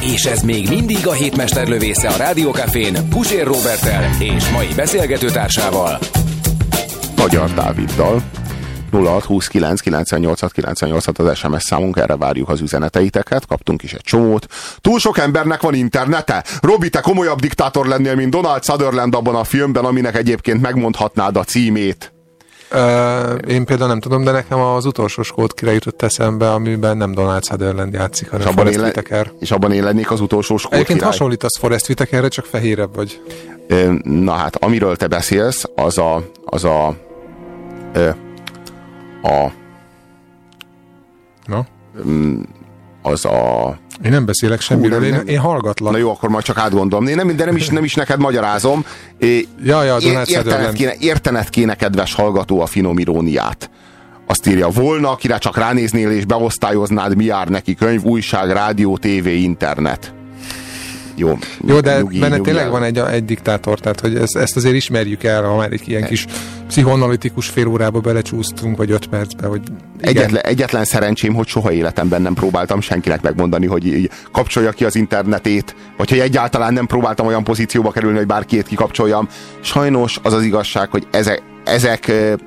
És ez még mindig a hétmester lövésze a Rádiókafén Pusér Robertel és mai beszélgetőtársával. Magyar Dáviddal. 0629 98 98 az SMS számunk, erre várjuk az üzeneteiteket, kaptunk is egy csomót. Túl sok embernek van internete? Robi, te komolyabb diktátor lennél, mint Donald Sutherland abban a filmben, aminek egyébként megmondhatnád a címét. Uh, én például nem tudom, de nekem az utolsó skót kire jutott eszembe, amiben nem Donald Sutherland játszik, hanem és Forrest én le, Whitaker. és abban én lennék az utolsó skót Egyébként király. hasonlítasz Forrest Whitakerre, csak fehérebb vagy. Na hát, amiről te beszélsz, az a, az a, ö, a Na? az a Én nem beszélek semmiről, nem, én, nem. én hallgatlak. Na jó, akkor majd csak átgondolom. Én nem, de nem is, nem is neked magyarázom. É, Ja, ja, értened, Sutherland. kéne, értened kéne, kedves hallgató, a finom iróniát. Azt írja, volna, akire csak ránéznél és beosztályoznád, mi jár neki könyv, újság, rádió, tévé, internet. Jó, Jó, de nyugi, benne nyugi tényleg el. van egy, egy diktátor, tehát hogy ezt, ezt azért ismerjük el, ha már egy ilyen kis pszichoanalitikus fél órába belecsúsztunk, vagy öt percbe, hogy igen. Egyetlen, egyetlen szerencsém, hogy soha életemben nem próbáltam senkinek megmondani, hogy így kapcsolja ki az internetét, vagy hogy egyáltalán nem próbáltam olyan pozícióba kerülni, hogy bárkiét kikapcsoljam. Sajnos az az igazság, hogy ezek, ezek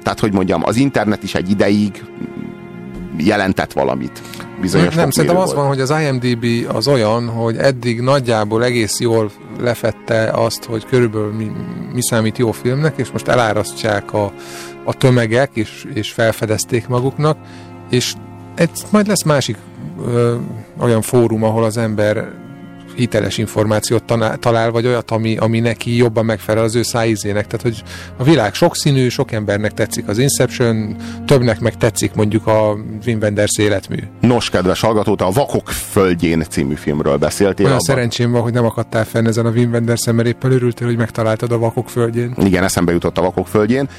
tehát hogy mondjam, az internet is egy ideig jelentett valamit. Bizonyos nem, szerintem az van, hogy az IMDB az olyan, hogy eddig nagyjából egész jól lefette azt, hogy körülbelül mi, mi számít jó filmnek, és most elárasztják a, a tömegek, és, és felfedezték maguknak, és egy, majd lesz másik ö, olyan fórum, ahol az ember hiteles információt tanál, talál, vagy olyat, ami, ami neki jobban megfelel az ő szájízének. Tehát, hogy a világ sokszínű, sok embernek tetszik az Inception, többnek meg tetszik mondjuk a Wim Wenders életmű. Nos, kedves hallgató, te a Vakok földjén című filmről beszéltél. Olyan abban- szerencsém van, hogy nem akadtál fenn ezen a Wim Wenders mert éppen örültél, hogy megtaláltad a vakok földjén. Igen, eszembe jutott a Vakok földjén.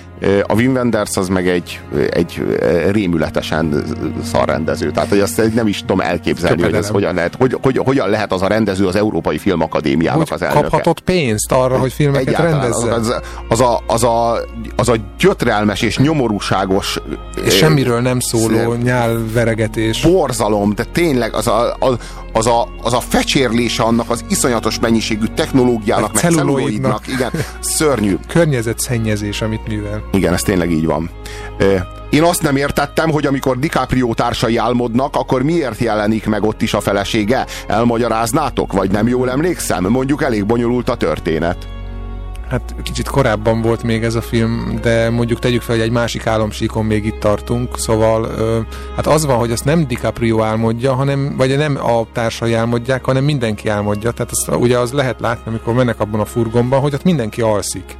A Wim Wenders az meg egy, egy rémületesen szarrendező. Tehát, hogy azt nem is tudom elképzelni, hogy ez hogyan lehet, hogy, hogy, hogyan lehet az a rendező az Európai Filmakadémiának Hogy az elnöke. kaphatott pénzt arra, hogy filmeket Egyáltalán rendezzen? Az, az, a, az, a, az a gyötrelmes és nyomorúságos És eh, semmiről nem szóló nyálveregetés. borzalom, de tényleg az a, az, az, a, az a fecsérlése annak az iszonyatos mennyiségű technológiának, meg celluloidnak. celluloidnak, igen, szörnyű. Környezetszennyezés, amit művel. Igen, ez tényleg így van. Ö, Én azt nem értettem, hogy amikor DiCaprio társai álmodnak, akkor miért jelenik meg ott is a felesége? Elmagyaráznátok, vagy nem jól emlékszem? Mondjuk elég bonyolult a történet. Hát kicsit korábban volt még ez a film, de mondjuk tegyük fel, hogy egy másik álomsíkon még itt tartunk, szóval hát az van, hogy azt nem DiCaprio álmodja, hanem, vagy nem a társai álmodják, hanem mindenki álmodja. Tehát azt, ugye az lehet látni, amikor mennek abban a furgonban, hogy ott mindenki alszik.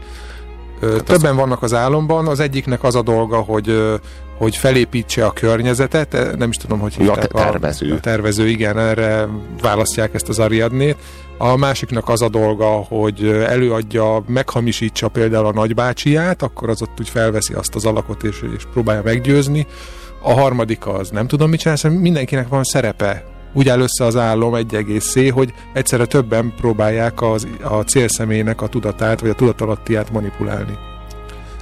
Ö, többen vannak az álomban, az egyiknek az a dolga, hogy hogy felépítse a környezetet, e, nem is tudom, hogy hívták. te- tervező. A, a tervező, igen, erre választják ezt az Ariadnét. A másiknak az a dolga, hogy előadja, meghamisítsa például a nagybácsiját, akkor az ott úgy felveszi azt az alakot, és, és próbálja meggyőzni. A harmadik az nem tudom mit csinál, szóval mindenkinek van szerepe. Úgy áll össze az álom egy egész szé, hogy egyszerre többen próbálják az, a célszemélynek a tudatát, vagy a tudatalattiát manipulálni.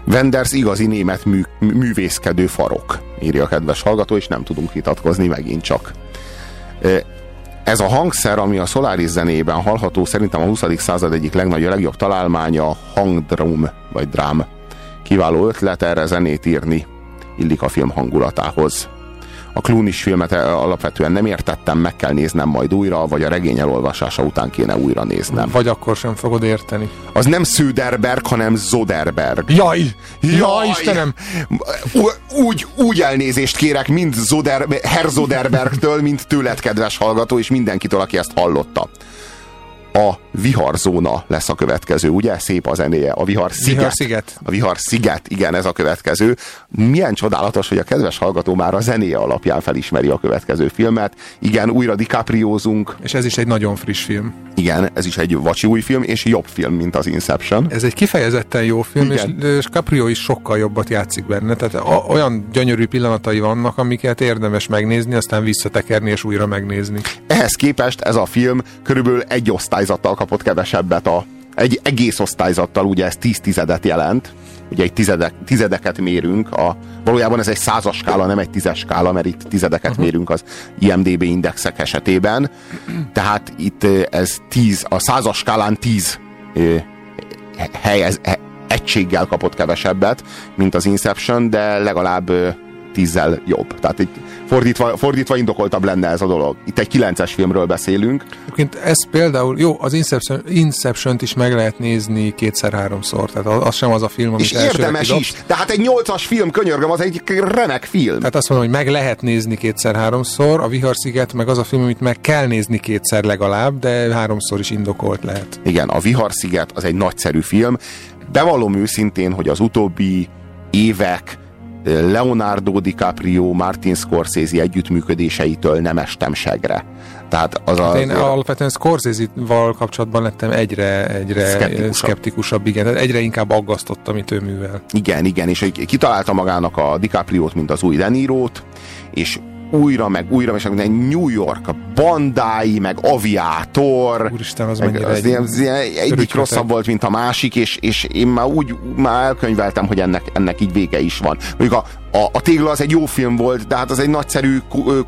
Wenders igazi német mű, művészkedő farok, írja a kedves hallgató, és nem tudunk vitatkozni megint csak. Ez a hangszer, ami a Solaris zenében hallható, szerintem a 20. század egyik legnagyobb, legjobb találmánya a hangdrum, vagy drám. Kiváló ötlet erre zenét írni, illik a film hangulatához. A Clooney-s filmet eh, alapvetően nem értettem, meg kell néznem majd újra, vagy a regény elolvasása után kéne újra néznem. Vagy akkor sem fogod érteni. Az nem Söderberg, hanem Zoderberg. Jaj! Jaj, Istenem! Ú- Úgy, úgy elnézést kérek mind Zoder, Herr Zoderbergtől, mint tőled, kedves hallgató, és mindenkitől, aki ezt hallotta. A viharzóna lesz a következő, ugye? Szép a zenéje. A vihar sziget. Vihar sziget. A vihar sziget, igen, ez a következő. Milyen csodálatos, hogy a kedves hallgató már a zenéje alapján felismeri a következő filmet. Igen, újra DiCapriózunk. És ez is egy nagyon friss film. Igen, ez is egy vacsi új film, és jobb film, mint az Inception. Ez egy kifejezetten jó film, és, Igen. és Caprio is sokkal jobbat játszik benne. Tehát a, olyan gyönyörű pillanatai vannak, amiket érdemes megnézni, aztán visszatekerni és újra megnézni. Ehhez képest ez a film körülbelül egy osztályzattal kapott kevesebbet a egy egész osztályzattal, ugye ez tíz tizedet jelent, ugye egy tizedek, tizedeket mérünk, a, valójában ez egy százas skála, nem egy tízes skála, mert itt tizedeket uh-huh. mérünk az IMDB indexek esetében, tehát itt ez tíz, a százas skálán tíz hely, ez, egységgel kapott kevesebbet, mint az Inception, de legalább tízzel jobb. Tehát egy fordítva, fordítva indokoltabb lenne ez a dolog. Itt egy kilences filmről beszélünk. Egyébként ez például, jó, az Inception, Inception-t is meg lehet nézni kétszer-háromszor, tehát az sem az a film, amit És érdemes is, de hát egy nyolcas film, könyörgöm, az egy remek film. Tehát azt mondom, hogy meg lehet nézni kétszer-háromszor, a Viharsziget meg az a film, amit meg kell nézni kétszer legalább, de háromszor is indokolt lehet. Igen, a Viharsziget az egy nagyszerű film. Bevallom őszintén, hogy az utóbbi évek Leonardo DiCaprio, Martin Scorsese együttműködéseitől nem estem segre. Tehát az hát a, én alapvetően Scorsese-val kapcsolatban lettem egyre, egyre szkeptikusabb. szkeptikusabb, igen, tehát egyre inkább aggasztott, amit ő művel. Igen, igen, és kitalálta magának a DiCaprio-t, mint az új Deniro-t, és újra, meg újra, meg New York, a Bandai, meg Aviator. Úristen, az meg az egy, az ilyen, egyik rosszabb volt, mint a másik, és, és én már úgy már elkönyveltem, hogy ennek, ennek így vége is van. Mondjuk a, a, a Tégla az egy jó film volt, de hát az egy nagyszerű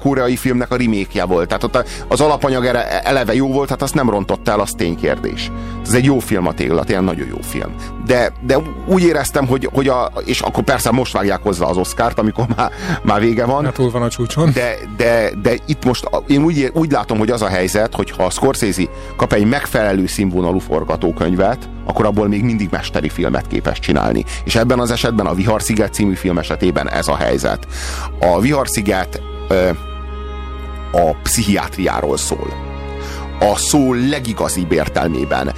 koreai filmnek a remake volt. Tehát ott az alapanyag eleve jó volt, hát azt nem rontott el, az ténykérdés. Ez egy jó film a Tégla, tényleg nagyon jó film. De, de úgy éreztem, hogy, hogy a, és akkor persze most vágják hozzá az Oscárt, amikor már, már vége van. Hát túl van a csúcson. De, de, de itt most én úgy, úgy látom, hogy az a helyzet, hogy ha a Scorsese kap egy megfelelő színvonalú forgatókönyvet, akkor abból még mindig mesteri filmet képes csinálni. És ebben az esetben a Viharsziget című film esetében ez a helyzet. A Viharsziget ö, a pszichiátriáról szól. A szó legigazibb értelmében.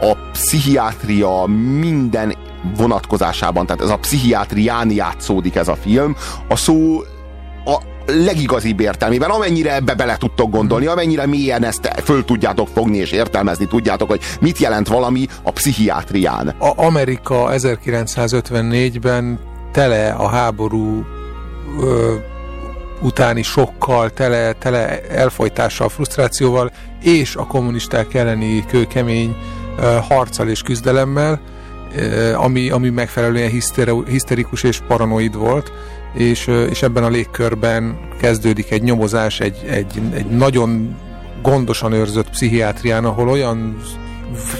A pszichiátria minden vonatkozásában, tehát ez a pszichiátrián játszódik ez a film. A szó legigazibb értelmében, amennyire ebbe bele tudtok gondolni, amennyire mélyen ezt föl tudjátok fogni és értelmezni tudjátok, hogy mit jelent valami a pszichiátrián. A Amerika 1954-ben tele a háború ö, utáni sokkal, tele, tele elfolytással, frusztrációval, és a kommunisták elleni kőkemény ö, harccal és küzdelemmel, ami, ami megfelelően hiszterikus és paranoid volt, és, és ebben a légkörben kezdődik egy nyomozás egy, egy, egy nagyon gondosan őrzött pszichiátrián, ahol olyan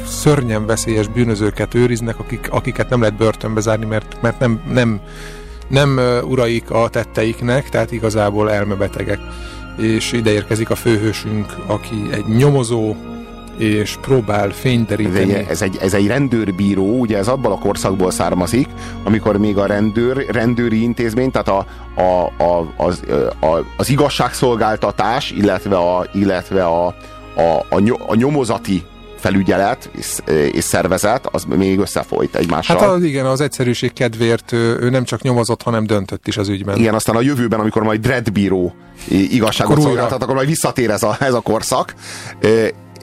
szörnyen veszélyes bűnözőket őriznek, akik, akiket nem lehet börtönbe zárni, mert, mert nem, nem, nem uraik a tetteiknek, tehát igazából elmebetegek. És ide érkezik a főhősünk, aki egy nyomozó, és próbál fényderíteni. Ez egy, ez, egy, ez egy rendőrbíró, ugye ez abban a korszakból származik, amikor még a rendőr, rendőri intézmény, tehát a, a, a, az, a, az igazságszolgáltatás, illetve a, illetve a, a, a, nyomozati felügyelet és, és szervezet, az még összefolyt egymással. Hát az, igen, az egyszerűség kedvéért ő, nem csak nyomozott, hanem döntött is az ügyben. Igen, aztán a jövőben, amikor majd dreadbíró igazságot szolgáltat, akkor majd visszatér ez a, ez a korszak.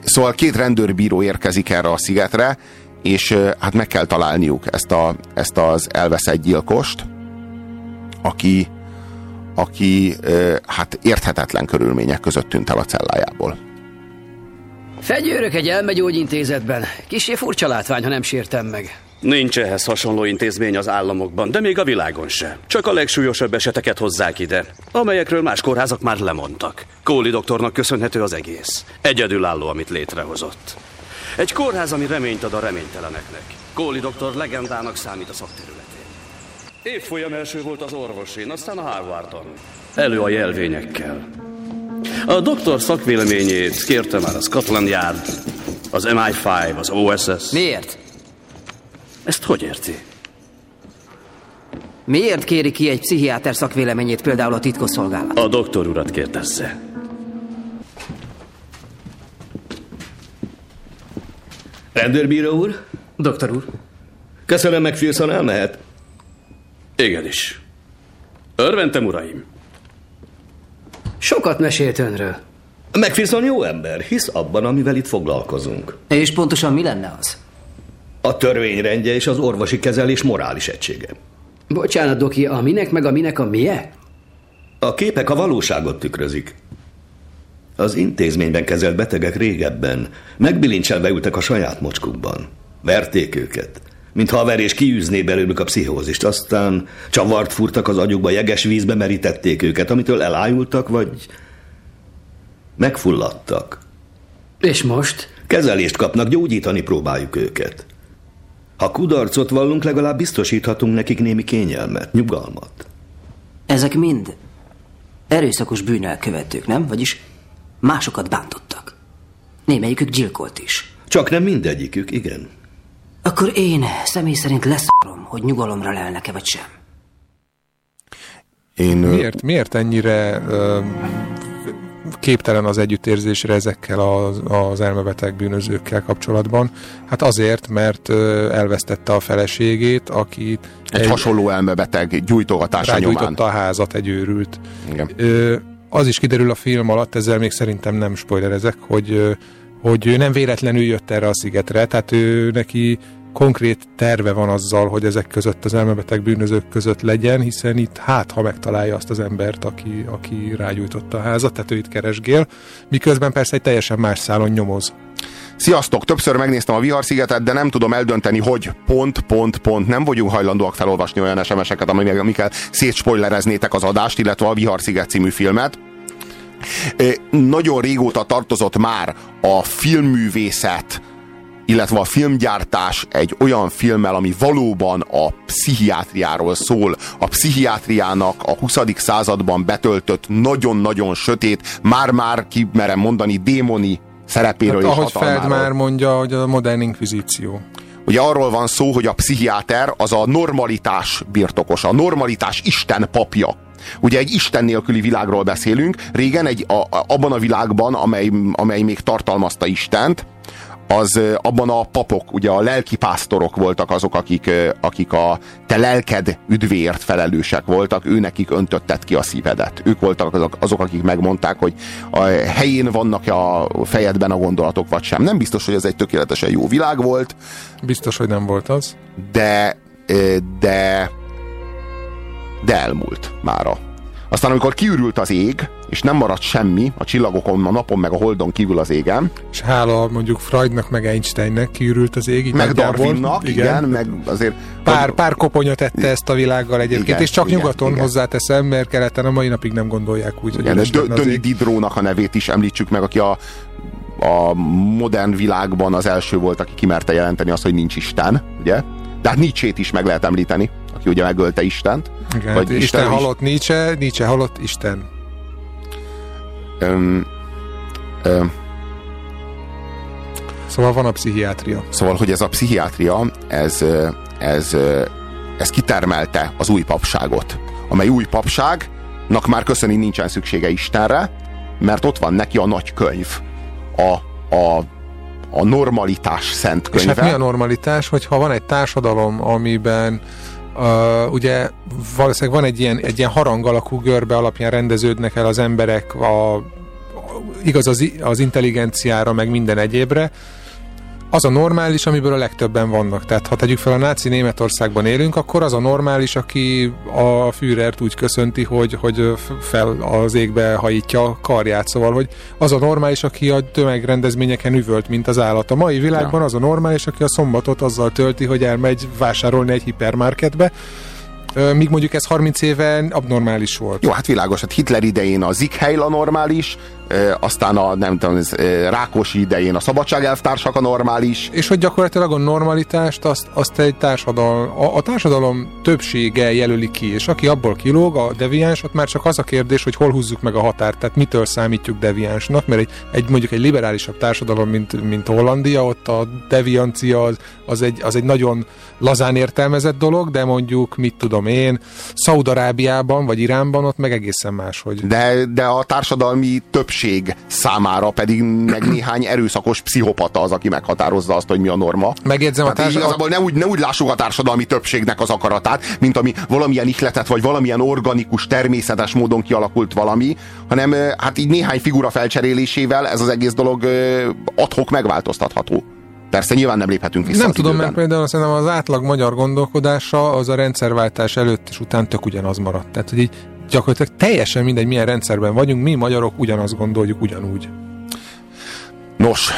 Szóval két rendőrbíró érkezik erre a szigetre, és hát meg kell találniuk ezt, a, ezt az elveszett gyilkost, aki, aki hát érthetetlen körülmények között tűnt el a cellájából. Fegyőrök egy elmegyógyintézetben. Kisé furcsa látvány, ha nem sértem meg. Nincs ehhez hasonló intézmény az államokban, de még a világon se. Csak a legsúlyosabb eseteket hozzák ide, amelyekről más kórházak már lemondtak. Kóli doktornak köszönhető az egész. Egyedülálló, amit létrehozott. Egy kórház, ami reményt ad a reményteleneknek. Kóli doktor legendának számít a szakterületén. Évfolyam első volt az orvosin, aztán a Harvardon. Elő a jelvényekkel. A doktor szakvéleményét kérte már a Scotland Yard, az MI5, az OSS. Miért? Ezt hogy érti? Miért kéri ki egy pszichiáter szakvéleményét például a titkosszolgálat? A doktor urat kérdezze. Rendőrbíró úr? Doktor úr. Köszönöm, meg Filson elmehet. Igenis. Örventem, uraim. Sokat mesélt önről. McPherson jó ember, hisz abban, amivel itt foglalkozunk. És pontosan mi lenne az? A törvényrendje és az orvosi kezelés morális egysége. Bocsánat, Doki, a minek meg a minek a mie? A képek a valóságot tükrözik. Az intézményben kezelt betegek régebben megbilincselve ültek a saját mocskukban. Verték őket, mintha a verés kiűzné belőlük a pszichózist. Aztán csavart furtak az agyukba, jeges vízbe merítették őket, amitől elájultak, vagy megfulladtak. És most? Kezelést kapnak, gyógyítani próbáljuk őket. Ha kudarcot vallunk, legalább biztosíthatunk nekik némi kényelmet, nyugalmat. Ezek mind erőszakos bűnelkövetők, nem? Vagyis másokat bántottak. Némelyikük gyilkolt is. Csak nem mindegyikük, igen. Akkor én személy szerint leszorom, hogy nyugalomra lelnek-e vagy sem. Én, Miért, miért ennyire ö, képtelen az együttérzésre ezekkel az, az elmebeteg bűnözőkkel kapcsolatban? Hát azért, mert elvesztette a feleségét, aki Egy, egy hasonló elmebeteg gyújtogatása nyomán. a házat egy őrült. Igen. Ö, az is kiderül a film alatt, ezzel még szerintem nem spoilerezek, hogy, hogy ő nem véletlenül jött erre a szigetre, tehát ő neki konkrét terve van azzal, hogy ezek között az elmebeteg bűnözők között legyen, hiszen itt hát, ha megtalálja azt az embert, aki, aki rágyújtotta a házat, tehát ő itt keresgél, miközben persze egy teljesen más szálon nyomoz. Sziasztok! Többször megnéztem a Viharszigetet, de nem tudom eldönteni, hogy pont, pont, pont nem vagyunk hajlandóak felolvasni olyan SMS-eket, amik- amikkel szétspoilereznétek az adást, illetve a Viharsziget című filmet. Nagyon régóta tartozott már a filmművészet, illetve a filmgyártás egy olyan filmmel, ami valóban a pszichiátriáról szól. A pszichiátriának a 20. században betöltött nagyon-nagyon sötét, már-már kimerem mondani, démoni szerepéről Hát, és ahogy. Feld már mondja, hogy a modern inkvizíció. Ugye arról van szó, hogy a pszichiáter az a normalitás birtokosa, a normalitás Isten papja. Ugye egy Isten nélküli világról beszélünk, régen egy, a, a, abban a világban, amely, amely még tartalmazta Istent, az abban a papok, ugye a lelki pásztorok voltak azok, akik, akik a te lelked üdvéért felelősek voltak, ő nekik öntötted ki a szívedet. Ők voltak azok, azok akik megmondták, hogy a helyén vannak-e a fejedben a gondolatok, vagy sem. Nem biztos, hogy ez egy tökéletesen jó világ volt, Biztos, hogy nem volt az. de, de, de elmúlt mára. Aztán amikor kiürült az ég, és nem maradt semmi a csillagokon, a napon, meg a holdon kívül az égen, És hála mondjuk Freudnak, meg Einsteinnek kiürült az ég. így meg. Darwinnak, igen, igen meg azért Pár, pár koponya tette ezt a világgal egyébként, Igen, és csak igen, nyugaton igen. hozzáteszem, mert keleten a mai napig nem gondolják úgy, hogy igen, az Döni. Didrónak a nevét is említsük meg, aki a, a modern világban az első volt, aki kimerte jelenteni azt, hogy nincs Isten, ugye? De hát Nietzsét is meg lehet említeni, aki ugye megölte Istent. Igen, Isten, Isten halott Nietzsche, Nietzsche halott Isten. Öm, öm, Szóval van a pszichiátria. Szóval, hogy ez a pszichiátria, ez, ez, ez kitermelte az új papságot, amely új papságnak már köszöni nincsen szüksége Istenre, mert ott van neki a nagy könyv, a, a, a normalitás szent És könyve. hát mi a normalitás, hogyha van egy társadalom, amiben uh, ugye valószínűleg van egy ilyen, egy ilyen harang alakú görbe alapján rendeződnek el az emberek a, a, igaz az, az intelligenciára, meg minden egyébre, az a normális, amiből a legtöbben vannak. Tehát ha tegyük fel a náci Németországban élünk, akkor az a normális, aki a Führert úgy köszönti, hogy, hogy fel az égbe hajítja a karját. Szóval, hogy az a normális, aki a tömegrendezményeken üvölt, mint az állat. A mai világban az a normális, aki a szombatot azzal tölti, hogy elmegy vásárolni egy hipermarketbe, míg mondjuk ez 30 éve abnormális volt. Jó, hát világos, hát Hitler idején a Zikhheil a normális, aztán a nem tudom, Rákosi idején a szabadságelvtársak a normális. És hogy gyakorlatilag a normalitást azt, azt egy társadalom, a, a társadalom többsége jelöli ki, és aki abból kilóg, a deviáns, ott már csak az a kérdés, hogy hol húzzuk meg a határt, tehát mitől számítjuk deviánsnak, mert egy, egy mondjuk egy liberálisabb társadalom, mint, mint Hollandia, ott a deviancia az, az, egy, az egy nagyon lazán értelmezett dolog, de mondjuk, mit tudom én, Szaudarábiában vagy Iránban ott meg egészen más, hogy De, de a társadalmi többség számára pedig meg néhány erőszakos pszichopata az, aki meghatározza azt, hogy mi a norma. Megjegyzem, a Tehát társadalom- igazából ne úgy, ne úgy lássuk a társadalmi többségnek az akaratát, mint ami valamilyen ihletet, vagy valamilyen organikus, természetes módon kialakult valami, hanem hát így néhány figura felcserélésével ez az egész dolog adhok megváltoztatható. Persze nyilván nem léphetünk vissza Nem tudom, időben. mert például szerintem az átlag magyar gondolkodása az a rendszerváltás előtt és után tök ugyanaz maradt. Tehát, hogy így gyakorlatilag teljesen mindegy, milyen rendszerben vagyunk, mi magyarok ugyanazt gondoljuk ugyanúgy. Nos,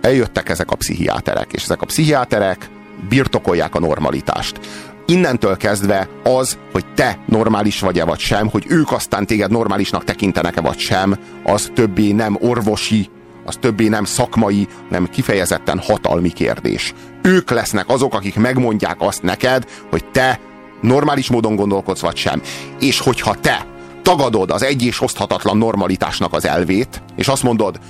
eljöttek ezek a pszichiáterek, és ezek a pszichiáterek birtokolják a normalitást. Innentől kezdve az, hogy te normális vagy-e vagy sem, hogy ők aztán téged normálisnak tekintenek-e vagy sem, az többé nem orvosi, az többé nem szakmai, nem kifejezetten hatalmi kérdés. Ők lesznek azok, akik megmondják azt neked, hogy te normális módon gondolkodsz vagy sem. És hogyha te tagadod az egy és oszthatatlan normalitásnak az elvét, és azt mondod,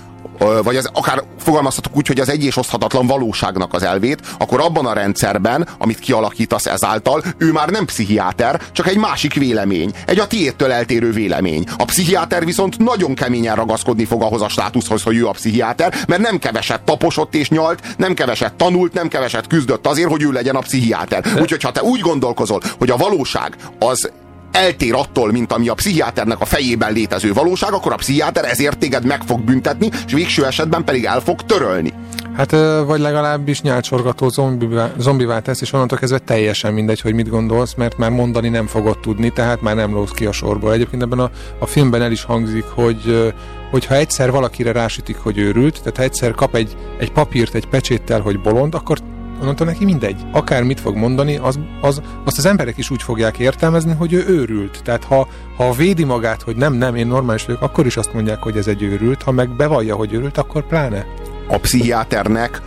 vagy az, akár fogalmazhatok úgy, hogy az egy és oszthatatlan valóságnak az elvét, akkor abban a rendszerben, amit kialakítasz ezáltal, ő már nem pszichiáter, csak egy másik vélemény, egy a tiédtől eltérő vélemény. A pszichiáter viszont nagyon keményen ragaszkodni fog ahhoz a státuszhoz, hogy ő a pszichiáter, mert nem keveset taposott és nyalt, nem keveset tanult, nem keveset küzdött azért, hogy ő legyen a pszichiáter. Úgyhogy ha te úgy gondolkozol, hogy a valóság az eltér attól, mint ami a pszichiáternek a fejében létező valóság, akkor a pszichiáter ezért téged meg fog büntetni, és végső esetben pedig el fog törölni. Hát vagy legalábbis nyálcsorgató zombivá, zombivá tesz, és onnantól kezdve teljesen mindegy, hogy mit gondolsz, mert már mondani nem fogod tudni, tehát már nem lósz ki a sorból. Egyébként ebben a, a filmben el is hangzik, hogy hogyha egyszer valakire rásütik, hogy őrült, tehát ha egyszer kap egy, egy papírt egy pecséttel, hogy bolond, akkor onnantól neki mindegy. Akár mit fog mondani, az, az, azt az emberek is úgy fogják értelmezni, hogy ő őrült. Tehát ha, ha védi magát, hogy nem, nem, én normális vagyok, akkor is azt mondják, hogy ez egy őrült. Ha meg bevallja, hogy őrült, akkor pláne. A pszichiáternek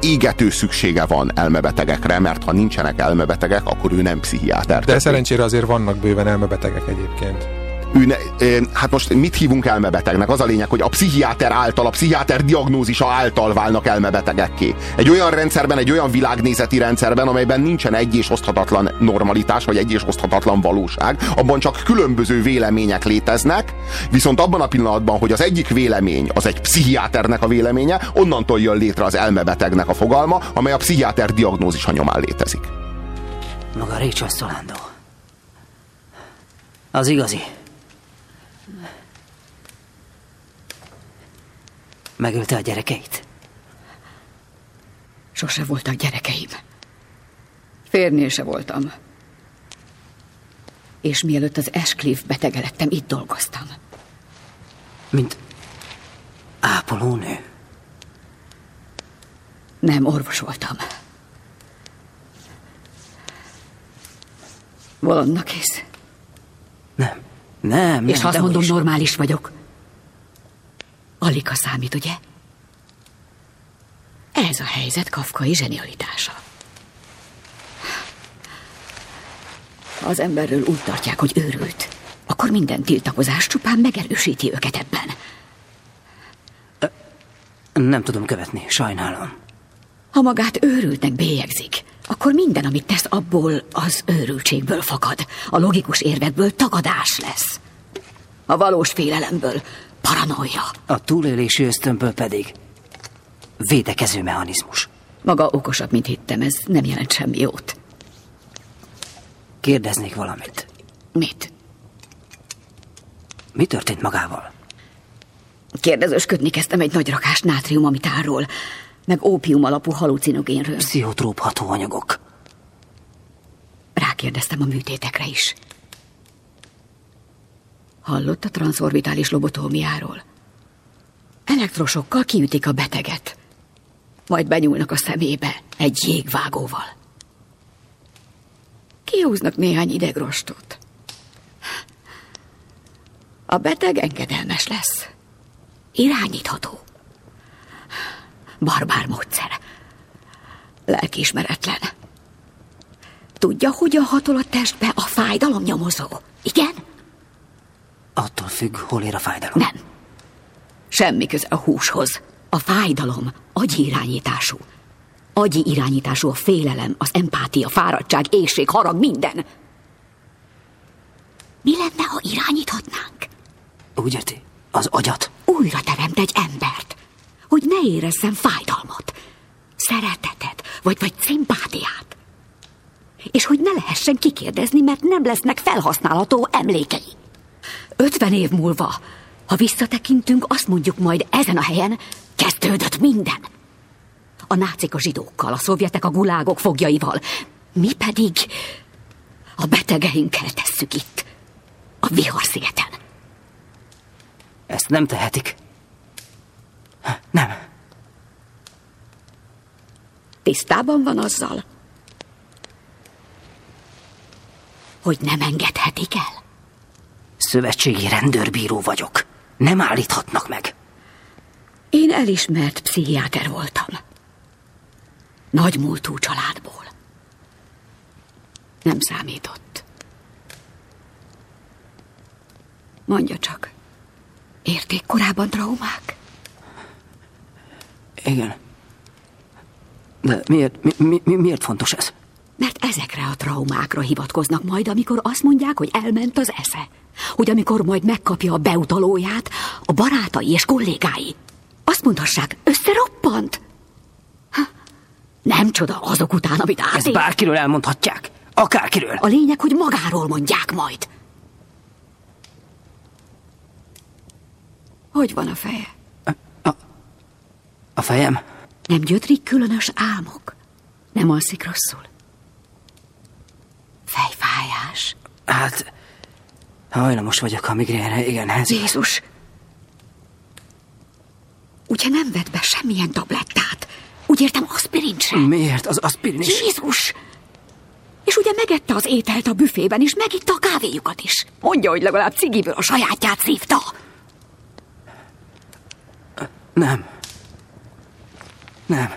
égető szüksége van elmebetegekre, mert ha nincsenek elmebetegek, akkor ő nem pszichiáter. De szerencsére azért vannak bőven elmebetegek egyébként ne, hát most mit hívunk elmebetegnek? Az a lényeg, hogy a pszichiáter által, a pszichiáter diagnózisa által válnak elmebetegekké. Egy olyan rendszerben, egy olyan világnézeti rendszerben, amelyben nincsen egy és oszthatatlan normalitás, vagy egy és oszthatatlan valóság, abban csak különböző vélemények léteznek, viszont abban a pillanatban, hogy az egyik vélemény az egy pszichiáternek a véleménye, onnantól jön létre az elmebetegnek a fogalma, amely a pszichiáter diagnózisa nyomán létezik. Maga Rachel Szolando. Az igazi. Megölte a gyerekeit? Sose voltak gyerekeim. Férnél se voltam. És mielőtt az Ashcliff betege lettem, itt dolgoztam. Mint ápolónő? Nem, orvos voltam. Bolondnak kész. Nem. Nem, És nem, ha azt mondom, is. normális vagyok, alig a számít, ugye? Ez a helyzet kafkai zsenialitása. Ha az emberről úgy tartják, hogy őrült, akkor minden tiltakozás csupán megerősíti őket ebben. Nem tudom követni, sajnálom. Ha magát őrültnek bélyegzik, akkor minden, amit tesz abból, az őrültségből fakad. A logikus érvekből tagadás lesz. A valós félelemből paranoia. A túlélési ösztönből pedig védekező mechanizmus. Maga okosabb, mint hittem, ez nem jelent semmi jót. Kérdeznék valamit. Mit? Mi történt magával? Kérdezősködni kezdtem egy nagy rakás nátriumamitárról, meg ópium alapú halucinogénről. Pszichotróp hatóanyagok. Rákérdeztem a műtétekre is. Hallott a transzorbitális lobotómiáról? Elektrosokkal kiütik a beteget. Majd benyúlnak a szemébe egy jégvágóval. Kihúznak néhány idegrostot. A beteg engedelmes lesz. Irányítható. Barbár módszer. Lelkiismeretlen. Tudja, hogyan hatol a testbe a fájdalomnyomozó? Igen? Attól függ, hol ér a fájdalom. Nem. Semmi köze a húshoz. A fájdalom agyi irányítású. Agyi irányítású a félelem, az empátia, fáradtság, éjség, harag, minden. Mi lenne, ha irányíthatnánk? Úgy érti? Az agyat? Újra teremt egy embert, hogy ne érezzen fájdalmat, szeretetet, vagy, vagy szimpátiát. És hogy ne lehessen kikérdezni, mert nem lesznek felhasználható emlékei. Ötven év múlva, ha visszatekintünk, azt mondjuk majd ezen a helyen kezdődött minden. A nácik a zsidókkal, a szovjetek a gulágok fogjaival. Mi pedig a betegeinkkel tesszük itt. A Vihar-szigeten. Ezt nem tehetik. Nem. Tisztában van azzal, hogy nem engedhetik el. Szövetségi rendőrbíró vagyok. Nem állíthatnak meg. Én elismert pszichiáter voltam. Nagy múltú családból. Nem számított. Mondja csak, érték korábban traumák? Igen. De miért, mi, mi, mi, miért fontos ez? Mert ezekre a traumákra hivatkoznak majd, amikor azt mondják, hogy elment az esze. Hogy amikor majd megkapja a beutalóját, a barátai és kollégái. Azt mondhassák, összeroppant. Ha, nem csoda azok után, amit átél. Ezt bárkiről elmondhatják. Akárkiről. A lényeg, hogy magáról mondják majd. Hogy van a feje? A fejem? Nem gyötrik különös álmok? Nem alszik rosszul? Fejfájás? Hát, hajlamos vagyok a migrénre, igen, ez... Jézus! Ugye nem vett be semmilyen tablettát? Úgy értem, aspirin sem. Miért? Az aspirin is... Jézus! És ugye megette az ételt a büfében, és megitta a kávéjukat is. Mondja, hogy legalább cigiből a sajátját szívta. Nem. Nem.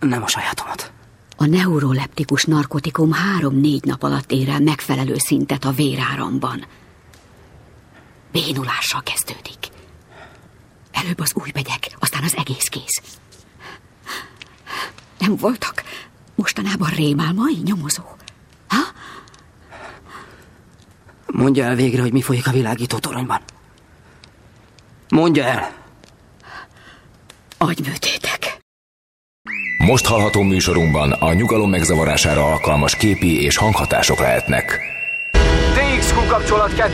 Nem a sajátomat. A neuroleptikus narkotikum három-négy nap alatt ér el megfelelő szintet a véráramban. Bénulással kezdődik. Előbb az új begyek, aztán az egész kész. Nem voltak mostanában rémálmai nyomozó? Ha? Mondja el végre, hogy mi folyik a világító toronyban. Mondja el. Agyműtétek. Most hallható műsorunkban a nyugalom megzavarására alkalmas képi és hanghatások lehetnek. DXQ kapcsolat 2.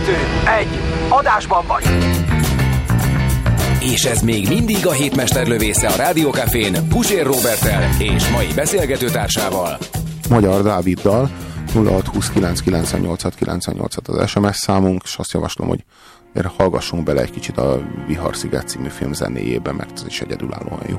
1. Adásban vagy. És ez még mindig a hétmester lövésze a Rádiókafén Pusér Robertel és mai beszélgetőtársával. Magyar Dáviddal 0629986998 az SMS számunk, és azt javaslom, hogy hallgassunk bele egy kicsit a Vihar Sziget című film zenéjébe, mert ez is egyedülállóan jó.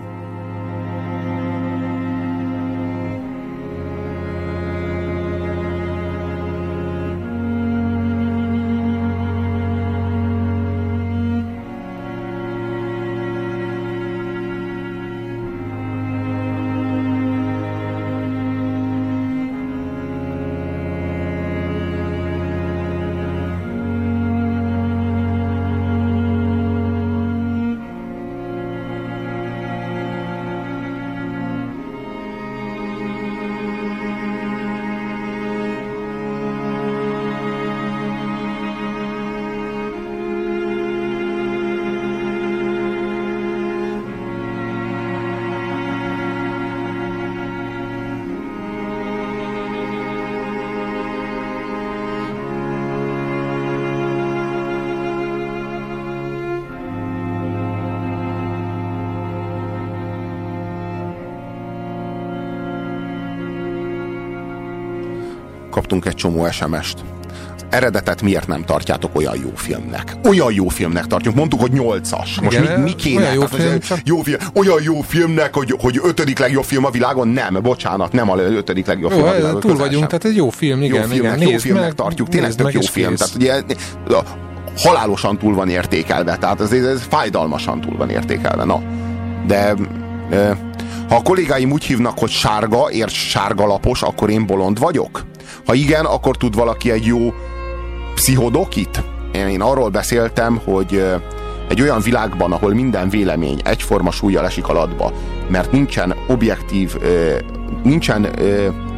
Kaptunk egy csomó SMS-t. Az eredetet miért nem tartjátok olyan jó filmnek? Olyan jó filmnek tartjuk. Mondtuk, hogy nyolcas. Most Igen, mi, mi kéne? olyan jó Tehát, film, hogy jó film, olyan jó filmnek, hogy, hogy ötödik legjobb film a világon? Nem, bocsánat, nem a ötödik legjobb Jó, film a világon. túl vagyunk, sem. tehát egy jó film, igen, jó filmnek, igen. jó filmnek meg, tartjuk, tényleg tök jó film. kész. Tehát ugye halálosan túl van értékelve, tehát ez, ez fájdalmasan túl van értékelve. Na, de e, ha a kollégáim úgy hívnak, hogy sárga, érts sárga lapos, akkor én bolond vagyok? Ha igen, akkor tud valaki egy jó pszichodokit? Én, arról beszéltem, hogy egy olyan világban, ahol minden vélemény egyforma súlyjal esik alatba, mert nincsen objektív, nincsen,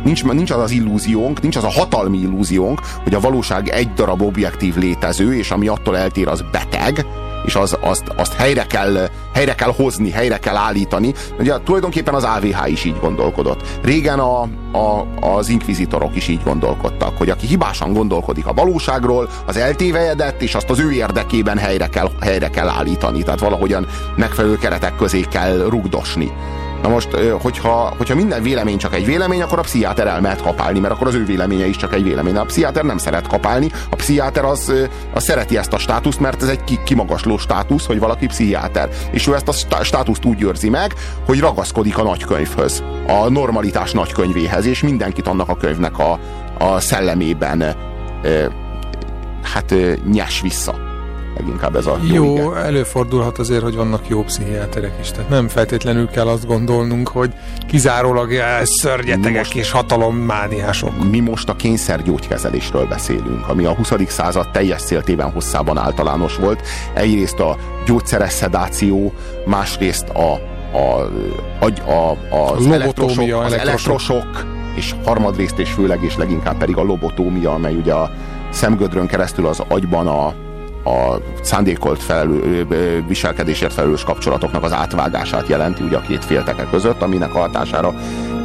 nincs, nincs az az illúziónk, nincs az a hatalmi illúziónk, hogy a valóság egy darab objektív létező, és ami attól eltér, az beteg, és az, azt, azt helyre, kell, helyre kell hozni, helyre kell állítani. Ugye tulajdonképpen az AVH is így gondolkodott. Régen a, a, az inkvizitorok is így gondolkodtak, hogy aki hibásan gondolkodik a valóságról, az eltévejedett, és azt az ő érdekében helyre kell, helyre kell állítani. Tehát valahogyan megfelelő keretek közé kell rugdosni. Na most, hogyha, hogyha minden vélemény csak egy vélemény, akkor a pszichiáter el mehet kapálni, mert akkor az ő véleménye is csak egy vélemény. A pszichiáter nem szeret kapálni, a pszichiáter az, az szereti ezt a státuszt, mert ez egy ki- kimagasló státusz, hogy valaki pszichiáter. És ő ezt a stá- státuszt úgy őrzi meg, hogy ragaszkodik a nagykönyvhöz, a normalitás nagykönyvéhez, és mindenkit annak a könyvnek a, a szellemében hát nyes vissza. Leginkább ez a jó, Jó, ige. előfordulhat azért, hogy vannak jó pszichiáterek is. Tehát nem feltétlenül kell azt gondolnunk, hogy kizárólag szörnyetegek Most- és hatalommániások. Mi most a kényszergyógykezelésről beszélünk, ami a 20. század teljes széltében hosszában általános volt. Egyrészt a gyógyszeres szedáció, másrészt a, a, a, a, az, elektrosok, az elektrosok. elektrosok, és harmadrészt és főleg és leginkább pedig a lobotómia, amely ugye a szemgödrön keresztül az agyban a, a szándékolt felelő, viselkedésért felelős kapcsolatoknak az átvágását jelenti ugye a két félteke között, aminek a hatására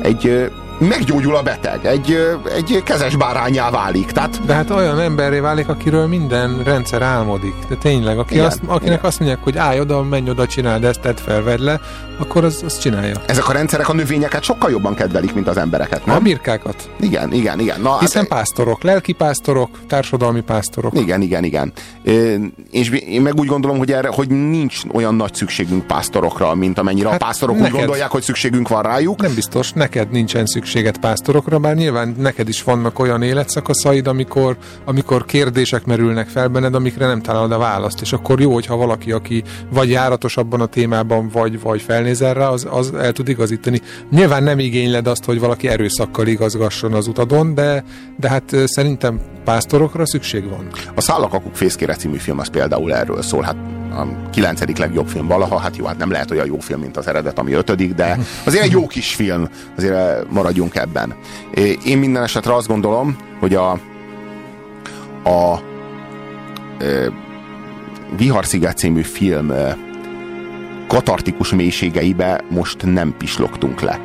egy meggyógyul a beteg, egy, egy kezes bárányá válik. Tehát De hát olyan emberré válik, akiről minden rendszer álmodik. De tényleg, aki Igen, azt, akinek igen. azt mondják, hogy állj oda, menj oda, csináld ezt, tedd fel, vedd le, akkor az, az csinálja. ezek a rendszerek a növényeket sokkal jobban kedvelik, mint az embereket, nem? A birkákat. Igen, igen, igen. Na, Hiszen hát, pásztorok, lelki pásztorok, társadalmi pásztorok. igen, igen, igen. Ö, És én meg úgy gondolom, hogy erre, hogy nincs olyan nagy szükségünk pásztorokra, mint amennyire Hát a pásztorok úgy neked- gondolják, hogy szükségünk van rájuk. Nem biztos, neked nincsen szükséged pásztorokra, bár nyilván neked is vannak olyan életszakaszaid, amikor, amikor kérdések merülnek fel benned, amikre nem találod a választ, és akkor jó, hogyha valaki, aki vagy járatos abban a témában, vagy, vagy felnézel rá, az, az el tud igazítani. Nyilván nem igényled azt, hogy valaki erőszakkal igazgasson az utadon, de, de hát szerintem pásztorokra szükség van. A Szállakakuk fészkére című film az például erről szól. Hát a kilencedik legjobb film valaha, hát jó, hát nem lehet olyan jó film, mint az eredet, ami ötödik, de azért egy jó kis film, azért eh, maradjunk ebben. Én minden esetre azt gondolom, hogy a a ö, Viharsziget című film ö, katartikus mélységeibe most nem pislogtunk le.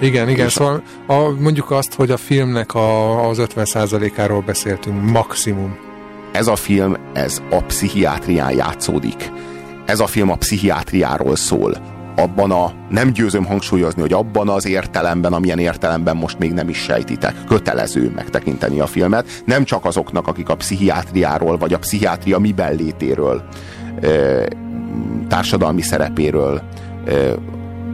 Igen, igen, És szóval a, mondjuk azt, hogy a filmnek a, az 50%-áról beszéltünk, maximum. Ez a film, ez a pszichiátrián játszódik. Ez a film a pszichiátriáról szól. Abban a, nem győzöm hangsúlyozni, hogy abban az értelemben, amilyen értelemben most még nem is sejtitek, kötelező megtekinteni a filmet, nem csak azoknak, akik a pszichiátriáról, vagy a pszichiátria miben létéről, társadalmi szerepéről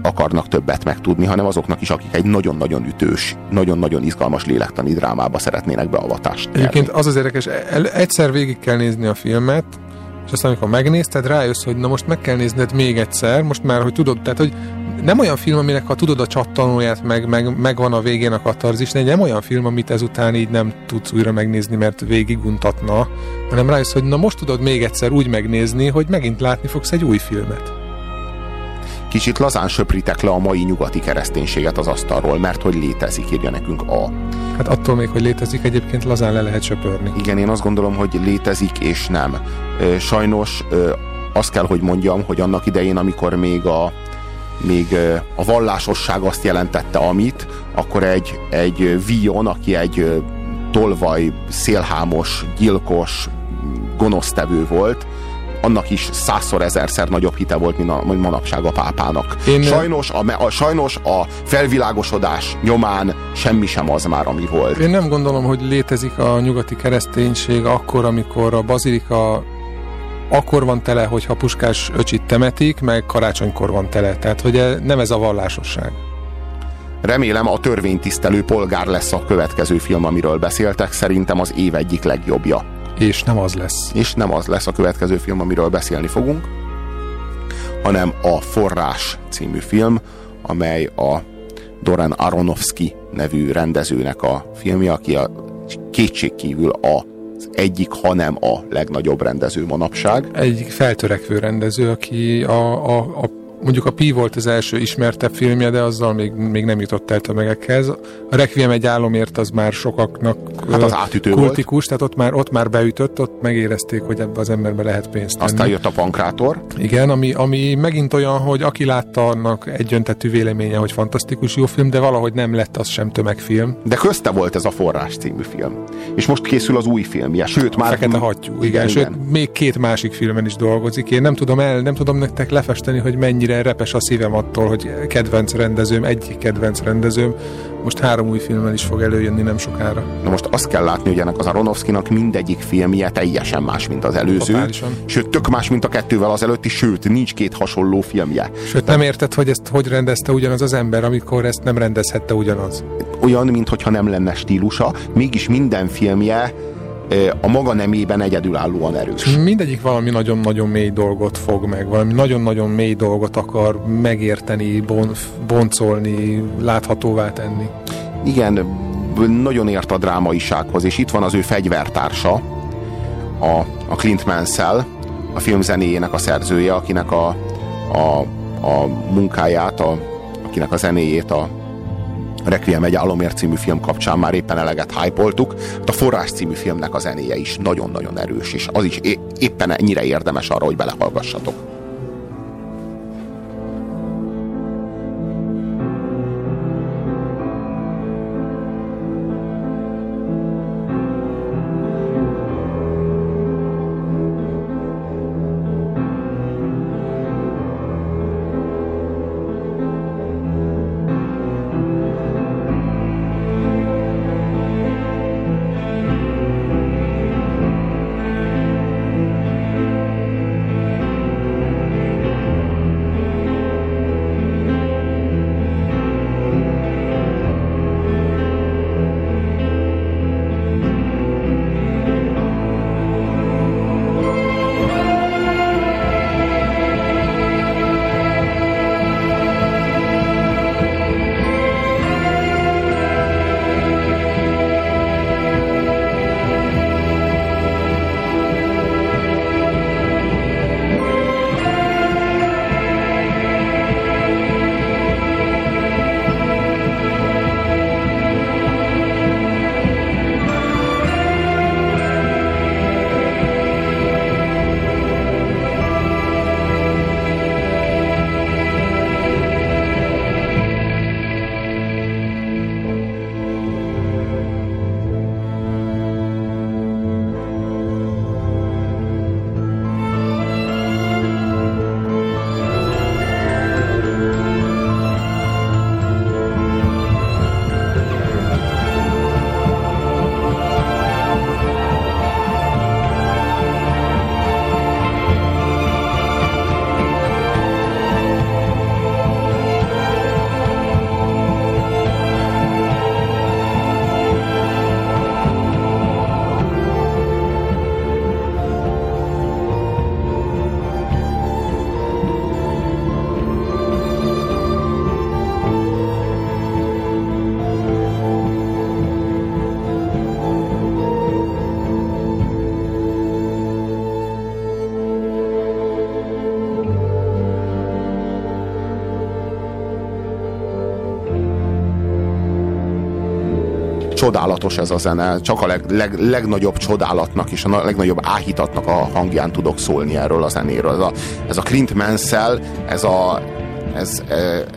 akarnak többet megtudni, hanem azoknak is, akik egy nagyon-nagyon ütős, nagyon-nagyon izgalmas lélektani drámába szeretnének beavatást nyerni. Egyébként az az érdekes, egyszer végig kell nézni a filmet, és aztán amikor megnézted, rájössz, hogy na most meg kell nézned még egyszer, most már, hogy tudod, tehát, hogy nem olyan film, aminek ha tudod a csattanóját, meg, meg, meg van a végén a katarzis, de nem olyan film, amit ezután így nem tudsz újra megnézni, mert végiguntatna, hanem rájössz, hogy na most tudod még egyszer úgy megnézni, hogy megint látni fogsz egy új filmet. Kicsit lazán söpritek le a mai nyugati kereszténységet az asztalról, mert hogy létezik, írja nekünk a. Hát attól még, hogy létezik, egyébként lazán le lehet söpörni. Igen, én azt gondolom, hogy létezik és nem. Sajnos azt kell, hogy mondjam, hogy annak idején, amikor még a, még a vallásosság azt jelentette, amit, akkor egy, egy Vion, aki egy tolvaj, szélhámos, gyilkos, gonosztevő volt, annak is százszor, ezerszer nagyobb hite volt, mint, a, mint manapság a pápának. Én- sajnos, a, a, sajnos a felvilágosodás nyomán semmi sem az már, ami volt. Én nem gondolom, hogy létezik a nyugati kereszténység akkor, amikor a bazilika akkor van tele, hogyha puskás öcsit temetik, meg karácsonykor van tele. Tehát, hogy e- nem ez a vallásosság. Remélem a törvénytisztelő polgár lesz a következő film, amiről beszéltek. Szerintem az év egyik legjobbja. És nem az lesz. És nem az lesz a következő film, amiről beszélni fogunk, hanem a Forrás című film, amely a Doran Aronofsky nevű rendezőnek a filmje, aki a kétségkívül az egyik, hanem a legnagyobb rendező manapság. Egy feltörekvő rendező, aki a, a, a mondjuk a Pi volt az első ismertebb filmje, de azzal még, még nem jutott el tömegekhez. A Requiem egy álomért az már sokaknak Hát az átütő kultikus, tehát ott már, ott már beütött, ott megérezték, hogy ebbe az emberbe lehet pénzt tenni. Aztán jött a Pankrátor. Igen, ami, ami megint olyan, hogy aki látta, annak egyöntetű véleménye, hogy fantasztikus jó film, de valahogy nem lett az sem tömegfilm. De közte volt ez a Forrás című film. És most készül az új filmje, sőt már... Fekete hattyú, igen, igen, igen, igen. sőt, még két másik filmen is dolgozik. Én nem tudom el, nem tudom nektek lefesteni, hogy mennyire ennyire repes a szívem attól, hogy kedvenc rendezőm, egyik kedvenc rendezőm, most három új filmmel is fog előjönni nem sokára. Na most azt kell látni, hogy ennek az Aronofskynak mindegyik filmje teljesen más, mint az előző. Totálisan. Sőt, tök más, mint a kettővel az előtti, sőt, nincs két hasonló filmje. Sőt, nem érted, hogy ezt hogy rendezte ugyanaz az ember, amikor ezt nem rendezhette ugyanaz. Olyan, mintha nem lenne stílusa, mégis minden filmje a maga nemében egyedülállóan erős. Mindegyik valami nagyon-nagyon mély dolgot fog meg, valami nagyon-nagyon mély dolgot akar megérteni, bon, boncolni, láthatóvá tenni. Igen, nagyon ért a drámaisághoz, és itt van az ő fegyvertársa, a, a Clint Mansell, a film zenéjének a szerzője, akinek a, a, a munkáját, a, akinek a zenéjét a Requiem egy álomért című film kapcsán már éppen eleget hypoltuk. A Forrás című filmnek a zenéje is nagyon-nagyon erős, és az is éppen ennyire érdemes arra, hogy belehallgassatok. Csodálatos ez a zene, csak a leg, leg, legnagyobb csodálatnak és a legnagyobb áhítatnak a hangján tudok szólni erről a zenéről. Ez a, ez a Clint Mansell, ez, a, ez,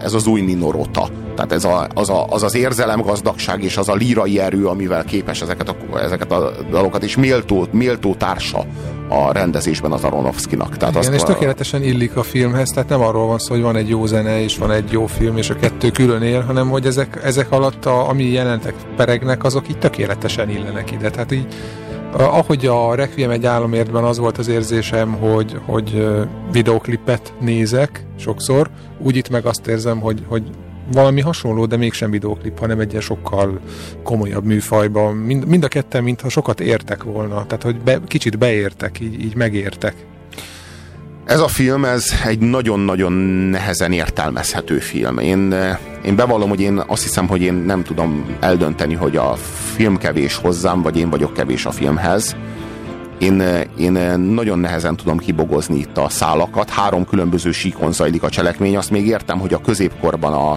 ez az új Nino Rota. Tehát ez a, az, a, az az érzelemgazdagság és az a lírai erő, amivel képes ezeket a, ezeket a dalokat, és méltó, méltó társa a rendezésben az Aronofskynak. Tehát Igen, azt és tökéletesen illik a filmhez, tehát nem arról van szó, hogy van egy jó zene és van egy jó film, és a kettő külön él, hanem hogy ezek, ezek alatt, a, ami jelentek peregnek, azok így tökéletesen illenek ide. Tehát így ahogy a Requiem egy álomértben az volt az érzésem, hogy, hogy videoklipet nézek sokszor, úgy itt meg azt érzem, hogy, hogy valami hasonló, de mégsem videóklip, hanem egy sokkal komolyabb műfajban. Mind, mind a ketten, mintha sokat értek volna. Tehát, hogy be, kicsit beértek, így, így megértek. Ez a film, ez egy nagyon-nagyon nehezen értelmezhető film. Én, én bevallom, hogy én azt hiszem, hogy én nem tudom eldönteni, hogy a film kevés hozzám, vagy én vagyok kevés a filmhez. Én, én nagyon nehezen tudom kibogozni itt a szálakat. Három különböző síkon zajlik a cselekmény. Azt még értem, hogy a középkorban a,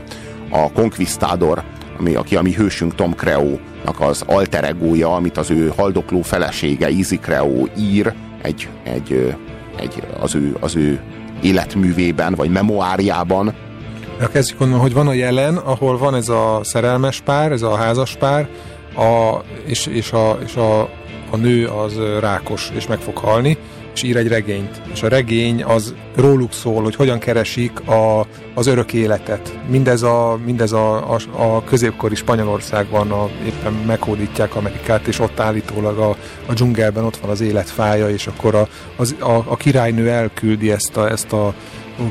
a Conquistador, ami, aki a mi hősünk Tom Creo-nak az alter egója, amit az ő haldokló felesége Easy Creo ír egy, egy, egy, az, ő, az ő életművében, vagy memoárjában. Ja, kezdjük onnan, hogy van a jelen, ahol van ez a szerelmes pár, ez a házas pár, a, és, és, a, és a, a nő az rákos, és meg fog halni. és ír egy regényt. És a regény az róluk szól, hogy hogyan keresik a, az örök életet. Mindez a, mindez a, a, a középkori Spanyolországban a, éppen meghódítják Amerikát, és ott állítólag a, a dzsungelben ott van az életfája, és akkor a, az, a, a királynő elküldi ezt a, ezt a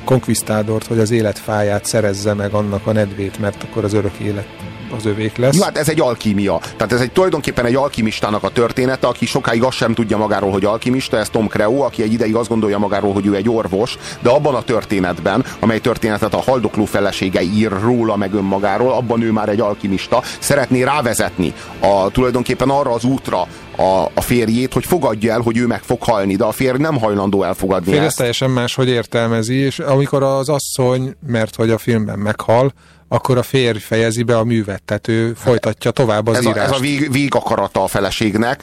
konkvisztádort, hogy az életfáját szerezze meg annak a nedvét, mert akkor az örök élet az övék lesz. Jó, hát ez egy alkímia. Tehát ez egy tulajdonképpen egy alkimistának a története, aki sokáig azt sem tudja magáról, hogy alkimista, ez Tom Creo, aki egy ideig azt gondolja magáról, hogy ő egy orvos, de abban a történetben, amely történetet a haldokló felesége ír róla meg önmagáról, abban ő már egy alkimista, szeretné rávezetni a, tulajdonképpen arra az útra, a, a férjét, hogy fogadja el, hogy ő meg fog halni, de a férj nem hajlandó elfogadni Férj ezt. teljesen más, hogy értelmezi, és amikor az asszony, mert hogy a filmben meghal, akkor a férj fejezi be a művet, tehát ő folytatja tovább az ez a, írást. ez a vég, végakarata a feleségnek,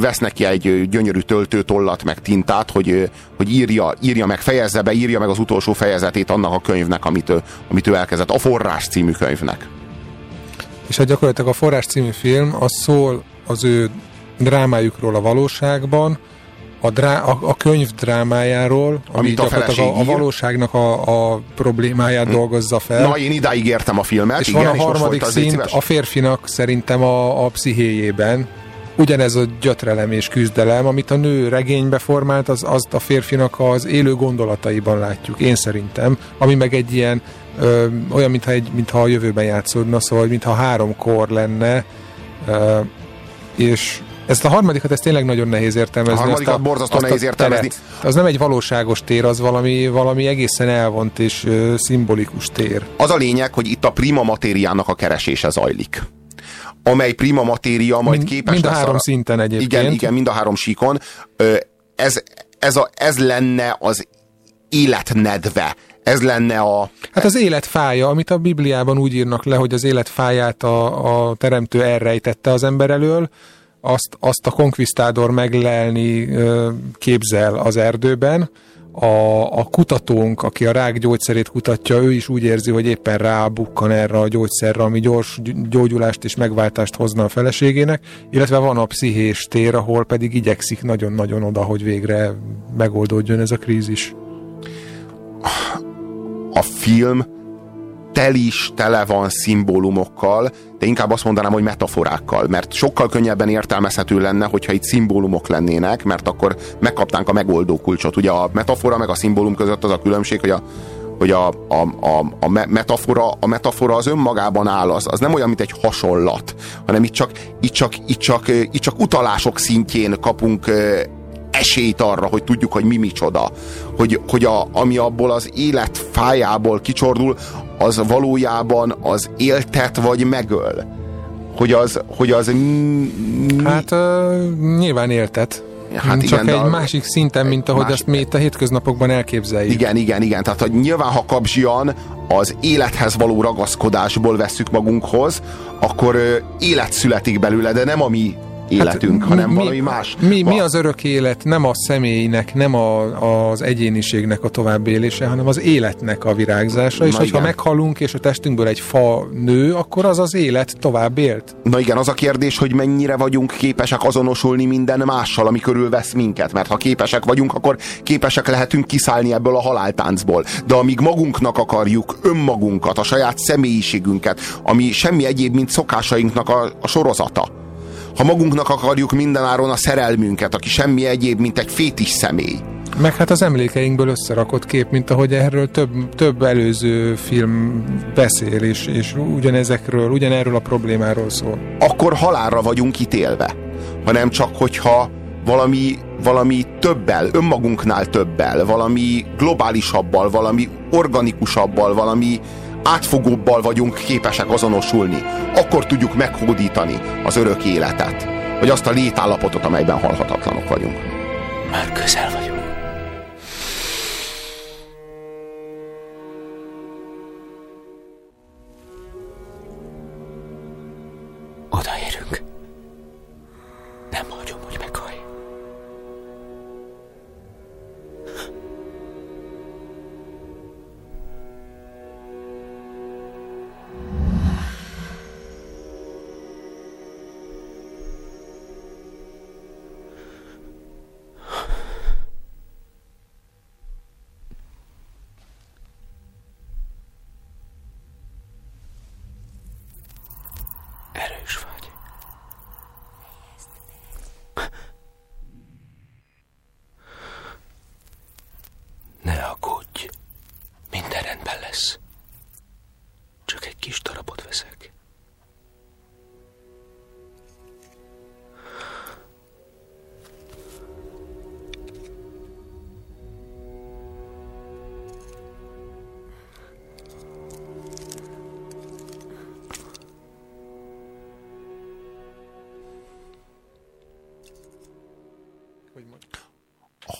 vesz neki egy gyönyörű töltőtollat, meg tintát, hogy, hogy írja, írja meg, fejezze be, írja meg az utolsó fejezetét annak a könyvnek, amit ő, amit ő elkezdett. A Forrás című könyvnek. És hát gyakorlatilag a Forrás című film az szól az ő drámájukról a valóságban, a, drá, a, a könyv drámájáról, ami Amit a gyakorlatilag a, a ír. valóságnak a, a problémáját Hm. dolgozza fel. Na, én idáig értem a filmet, és igen, van a és harmadik légy szint a férfinak szerintem a, a pszichéjében. Ugyanez a gyötrelem és küzdelem, amit a nő regénybe formált, az, azt a férfinak az élő gondolataiban látjuk, én szerintem, ami meg egy ilyen ö, olyan, mintha, egy, mintha a jövőben játszódna, szóval mintha három kor lenne, ö, és ezt a harmadikat, ezt tényleg nagyon nehéz értelmezni. A harmadikat azt borzasztó azt nehéz értelmezni. Teret. Az nem egy valóságos tér, az valami, valami egészen elvont és ö, szimbolikus tér. Az a lényeg, hogy itt a prima matériának a keresése zajlik amely prima matéria majd Mind- képes mind a három arra- szinten egyébként. Igen, igen, mind a három síkon. Ez, ez, a, ez lenne az életnedve. Ez lenne a... Hát az élet fája, amit a Bibliában úgy írnak le, hogy az élet fáját a, a teremtő elrejtette az ember elől, azt, azt a konkvisztádor meglelni képzel az erdőben. A, a kutatónk, aki a rák gyógyszerét kutatja, ő is úgy érzi, hogy éppen rábukkan erre a gyógyszerre, ami gyors gy- gyógyulást és megváltást hozna a feleségének, illetve van a pszichés tér, ahol pedig igyekszik nagyon-nagyon oda, hogy végre megoldódjon ez a krízis. a film tel is tele van szimbólumokkal, de inkább azt mondanám, hogy metaforákkal, mert sokkal könnyebben értelmezhető lenne, hogyha itt szimbólumok lennének, mert akkor megkaptánk a megoldó kulcsot. Ugye a metafora meg a szimbólum között az a különbség, hogy a hogy a, a, a, a me- metafora, a metafora az önmagában áll, az, az nem olyan, mint egy hasonlat, hanem itt csak, itt csak, itt csak, itt csak utalások szintjén kapunk esélyt arra, hogy tudjuk, hogy mi micsoda. Hogy, hogy a, ami abból az élet fájából kicsordul, az valójában az éltet vagy megöl. Hogy az, hogy az mi, Hát uh, nyilván éltet. Hát Csak igen, egy a- másik szinten, mint ahogy más- azt mi itt a hétköznapokban elképzeljük. Igen, igen, igen. Tehát hogy nyilván, ha kapzsian az élethez való ragaszkodásból vesszük magunkhoz, akkor ö, élet születik belőle, de nem a mi életünk, Hát, hanem mi- valami más. Mi, mi az örök élet? Nem a személynek, nem a, az egyéniségnek a továbbélése, hanem az életnek a virágzása, és Na hogyha igen. meghalunk, és a testünkből egy fa nő, akkor az az élet tovább élt. Na igen, az a kérdés, hogy mennyire vagyunk képesek azonosulni minden mással, ami körülvesz minket. Mert ha képesek vagyunk, akkor képesek lehetünk kiszállni ebből a haláltáncból. De amíg magunknak akarjuk önmagunkat, a saját személyiségünket, ami semmi egyéb, mint szokásainknak a, a sorozata. Ha magunknak akarjuk mindenáron a szerelmünket, aki semmi egyéb, mint egy fétis személy. Meg hát az emlékeinkből összerakott kép, mint ahogy erről több, több előző film beszél, és, és ugyanezekről, ugyanerről a problémáról szól. akkor halálra vagyunk ítélve, hanem csak hogyha valami, valami többel, önmagunknál többel, valami globálisabbal, valami organikusabbal, valami átfogóbbal vagyunk képesek azonosulni, akkor tudjuk meghódítani az örök életet, vagy azt a létállapotot, amelyben halhatatlanok vagyunk. Már közel vagyunk.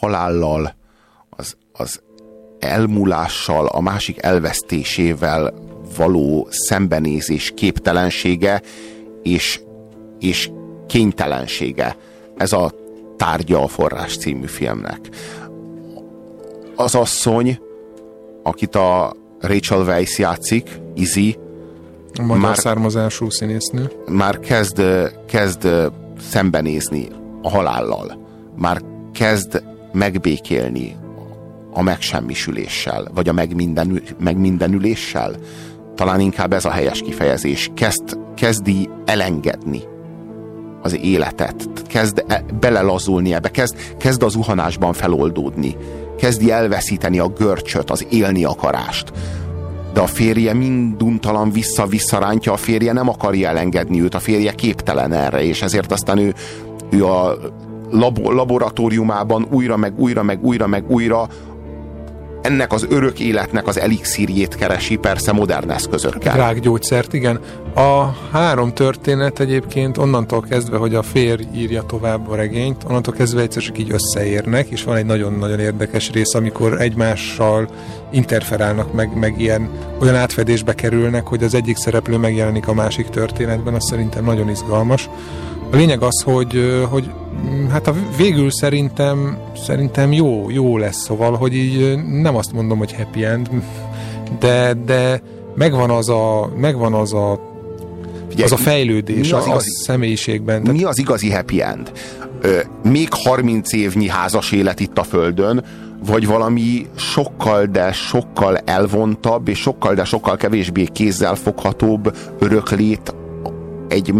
Halállal, az, az elmúlással, a másik elvesztésével való szembenézés képtelensége és, és kénytelensége. Ez a tárgya a Forrás című filmnek. Az asszony, akit a Rachel Weisz játszik, Izzy, magyar már, származású színésznő. már kezd, kezd szembenézni a halállal. Már kezd megbékélni a megsemmisüléssel, vagy a megmindenül, megmindenüléssel. Talán inkább ez a helyes kifejezés. Kezd, kezdi elengedni az életet, kezd e- belelazulni ebbe, kezd, kezd az zuhanásban feloldódni, kezdi elveszíteni a görcsöt, az élni akarást. De a férje minduntalan vissza-visszarántja, a férje nem akarja elengedni őt, a férje képtelen erre, és ezért aztán ő, ő a labo, laboratóriumában újra, meg újra, meg újra, meg újra ennek az örök életnek az elixírjét keresi, persze modern eszközökkel. Rákgyógyszert, igen. A három történet egyébként onnantól kezdve, hogy a férj írja tovább a regényt, onnantól kezdve egyszer csak így összeérnek, és van egy nagyon-nagyon érdekes rész, amikor egymással interferálnak, meg, meg ilyen olyan átfedésbe kerülnek, hogy az egyik szereplő megjelenik a másik történetben, az szerintem nagyon izgalmas. A lényeg az, hogy, hogy hát a végül szerintem, szerintem jó, jó lesz, szóval, hogy így nem azt mondom, hogy happy end, de, de megvan az a, megvan az a Figyelj, az a fejlődés mi az igazi, a személyiségben. Mi az igazi happy end? Ö, még 30 évnyi házas élet itt a Földön, vagy valami sokkal, de sokkal elvontabb, és sokkal, de sokkal kevésbé kézzel foghatóbb öröklét egy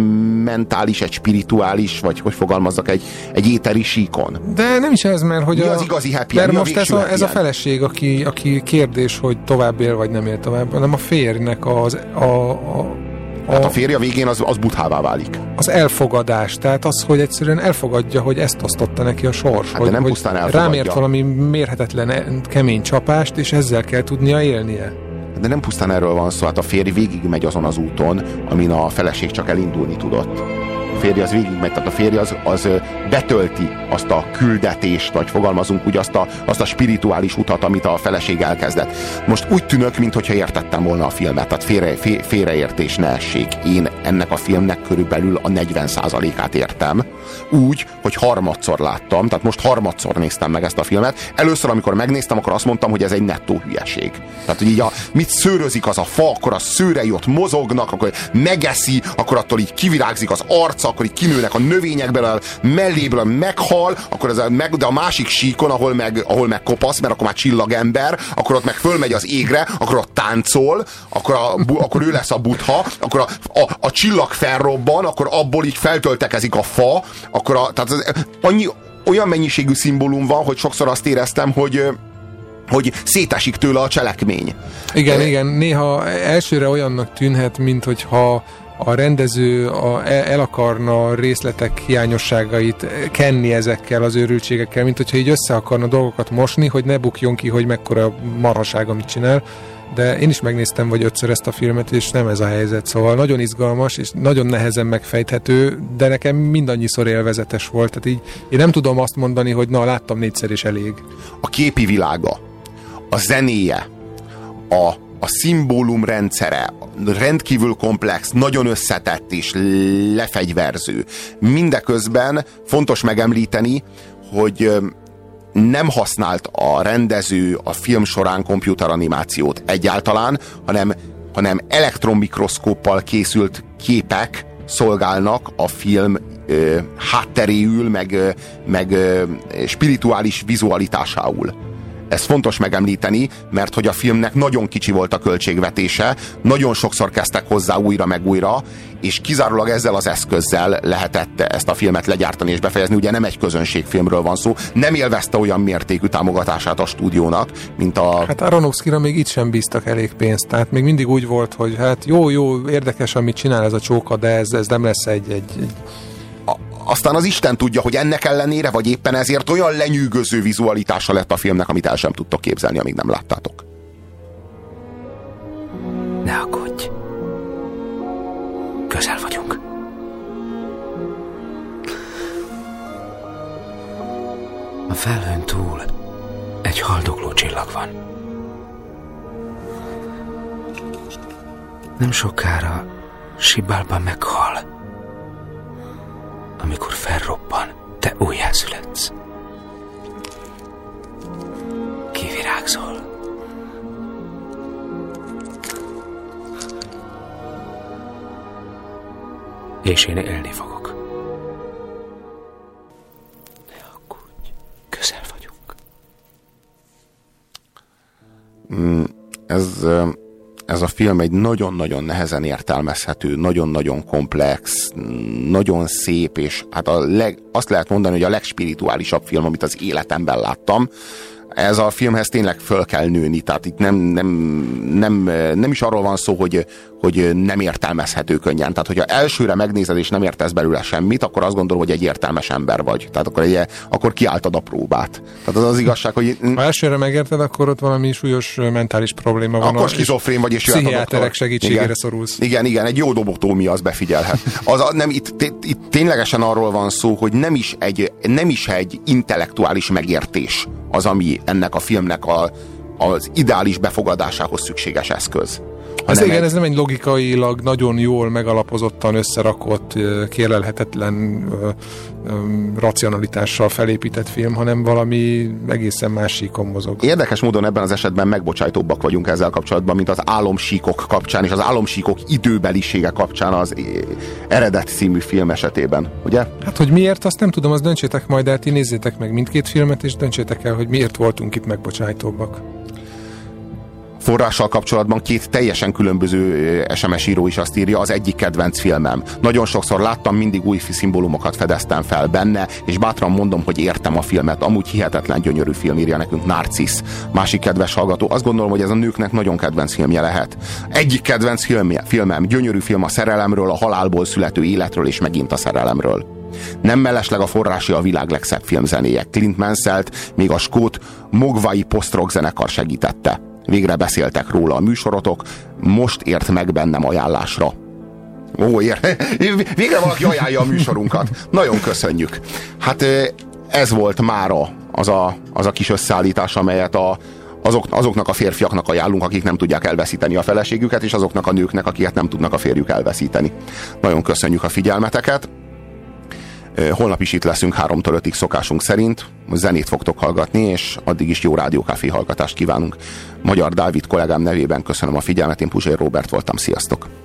mentális, egy spirituális, vagy hogy fogalmazzak, egy, egy éteri síkon. De nem is ez, mert hogy Mi a, az igazi happy mert a most ez a, ez a feleség, aki, aki kérdés, hogy tovább él, vagy nem él tovább, hanem a férjnek az, a, a, Hát a férje végén az, az buthává válik. az elfogadás, tehát az, hogy egyszerűen elfogadja, hogy ezt osztotta neki a sors. Hát hogy, nem hogy pusztán elfogadja. rámért valami mérhetetlen e- kemény csapást, és ezzel kell tudnia élnie. De nem pusztán erről van szó, hát a férj végig megy azon az úton, amin a feleség csak elindulni tudott. A férj az végig megy, tehát a férj az, az betölti azt a küldetést, vagy fogalmazunk úgy azt a, azt a spirituális utat, amit a feleség elkezdett. Most úgy tűnök, mintha értettem volna a filmet, tehát félre, fé, félreértés ne essék. Én ennek a filmnek körülbelül a 40%-át értem. Úgy, hogy harmadszor láttam, tehát most harmadszor néztem meg ezt a filmet. Először, amikor megnéztem, akkor azt mondtam, hogy ez egy nettó hülyeség. Tehát, hogy így a, mit szőrözik az a fa, akkor a szőrei ott mozognak, akkor megeszi, akkor attól így kivirágzik az arca, akkor így kinőnek a növényekből, a melléből meghal, akkor ez a, meg, de a másik síkon, ahol meg, ahol meg kopasz, mert akkor már csillagember, akkor ott meg fölmegy az égre, akkor ott táncol, akkor, a, akkor ő lesz a butha, akkor a, a, a csillag felrobban, akkor abból így feltöltekezik a fa, akkor a, tehát az, annyi, olyan mennyiségű szimbólum van, hogy sokszor azt éreztem, hogy hogy szétesik tőle a cselekmény. Igen, igen, néha elsőre olyannak tűnhet, mint hogyha a rendező a, el el akarna részletek hiányosságait kenni ezekkel az őrültségekkel, mint hogyha így össze akarna dolgokat mosni, hogy ne bukjon ki, hogy mekkora marhaság, amit csinál. De én is megnéztem vagy ötször ezt a filmet, és nem ez a helyzet. Szóval nagyon izgalmas, és nagyon nehezen megfejthető, de nekem mindannyiszor élvezetes volt. Tehát így én nem tudom azt mondani, hogy na, láttam négyszer és elég. A képi világa, a zenéje, a, a szimbólum rendszere rendkívül komplex, nagyon összetett és lefegyverző. Mindeközben fontos megemlíteni, hogy nem használt a rendező a film során komputeranimációt egyáltalán, hanem, hanem elektronmikroszkóppal készült képek szolgálnak a film ö, hátteréül, meg, ö, meg ö, spirituális vizualitásául. Ez fontos megemlíteni, mert hogy a filmnek nagyon kicsi volt a költségvetése, nagyon sokszor kezdtek hozzá újra meg újra, és kizárólag ezzel az eszközzel lehetett ezt a filmet legyártani és befejezni. Ugye nem egy közönségfilmről van szó, nem élvezte olyan mértékű támogatását a stúdiónak, mint a... Hát Aronofskyra még itt sem bíztak elég pénzt, tehát még mindig úgy volt, hogy hát jó, jó, érdekes, amit csinál ez a csóka, de ez, ez nem lesz egy, egy, egy aztán az Isten tudja, hogy ennek ellenére, vagy éppen ezért olyan lenyűgöző vizualitása lett a filmnek, amit el sem tudtok képzelni, amíg nem láttátok. Ne aggódj. Közel vagyunk. A felhőn túl egy haldokló csillag van. Nem sokára Sibalban meghal amikor felrobban, te újjászületsz. És én élni fogok. Ne aggódj, közel vagyunk. Mm, ez ez a film egy nagyon-nagyon nehezen értelmezhető, nagyon-nagyon komplex, nagyon szép, és hát a leg, azt lehet mondani, hogy a legspirituálisabb film, amit az életemben láttam ez a filmhez tényleg föl kell nőni, tehát itt nem, nem, nem, nem is arról van szó, hogy, hogy nem értelmezhető könnyen. Tehát, hogyha elsőre megnézed és nem értesz belőle semmit, akkor azt gondolod, hogy egy értelmes ember vagy. Tehát akkor, egy, akkor kiálltad a próbát. Tehát az az igazság, hogy... Ha elsőre megérted, akkor ott valami súlyos mentális probléma van. Akkor skizofrén vagy, és pszichiáterek segítségére igen, szorulsz. Igen, igen, egy jó dobotómia az befigyelhet. Az, nem, itt, itt ténylegesen arról van szó, hogy nem is egy, nem is egy intellektuális megértés az, ami ennek a filmnek a, az ideális befogadásához szükséges eszköz. Ez igen, egy... ez nem egy logikailag nagyon jól megalapozottan összerakott, kérlelhetetlen racionalitással felépített film, hanem valami egészen másikon mozog. Érdekes módon ebben az esetben megbocsájtóbbak vagyunk ezzel kapcsolatban, mint az álomsíkok kapcsán, és az álomsíkok időbelisége kapcsán az eredet című film esetében, ugye? Hát, hogy miért, azt nem tudom, azt döntsétek majd el, ti nézzétek meg mindkét filmet, és döntsétek el, hogy miért voltunk itt megbocsájtóbbak forrással kapcsolatban két teljesen különböző SMS író is azt írja, az egyik kedvenc filmem. Nagyon sokszor láttam, mindig új szimbólumokat fedeztem fel benne, és bátran mondom, hogy értem a filmet. Amúgy hihetetlen gyönyörű film írja nekünk Narcisz. Másik kedves hallgató, azt gondolom, hogy ez a nőknek nagyon kedvenc filmje lehet. Egyik kedvenc filmje, filmem, gyönyörű film a szerelemről, a halálból születő életről, és megint a szerelemről. Nem mellesleg a forrási a világ legszebb filmzenéje. Clint Manselt még a skót Mogvai post zenekar segítette. Végre beszéltek róla a műsorotok, most ért meg bennem ajánlásra. Ó, ér. Végre valaki ajánlja a műsorunkat. Nagyon köszönjük. Hát ez volt mára az a, az a kis összeállítás, amelyet a, azok, azoknak a férfiaknak ajánlunk, akik nem tudják elveszíteni a feleségüket, és azoknak a nőknek, akiket nem tudnak a férjük elveszíteni. Nagyon köszönjük a figyelmeteket. Holnap is itt leszünk 3-től 5-ig szokásunk szerint. Zenét fogtok hallgatni, és addig is jó rádiókafé hallgatást kívánunk. Magyar Dávid kollégám nevében köszönöm a figyelmet, én Puzsér Robert voltam, sziasztok!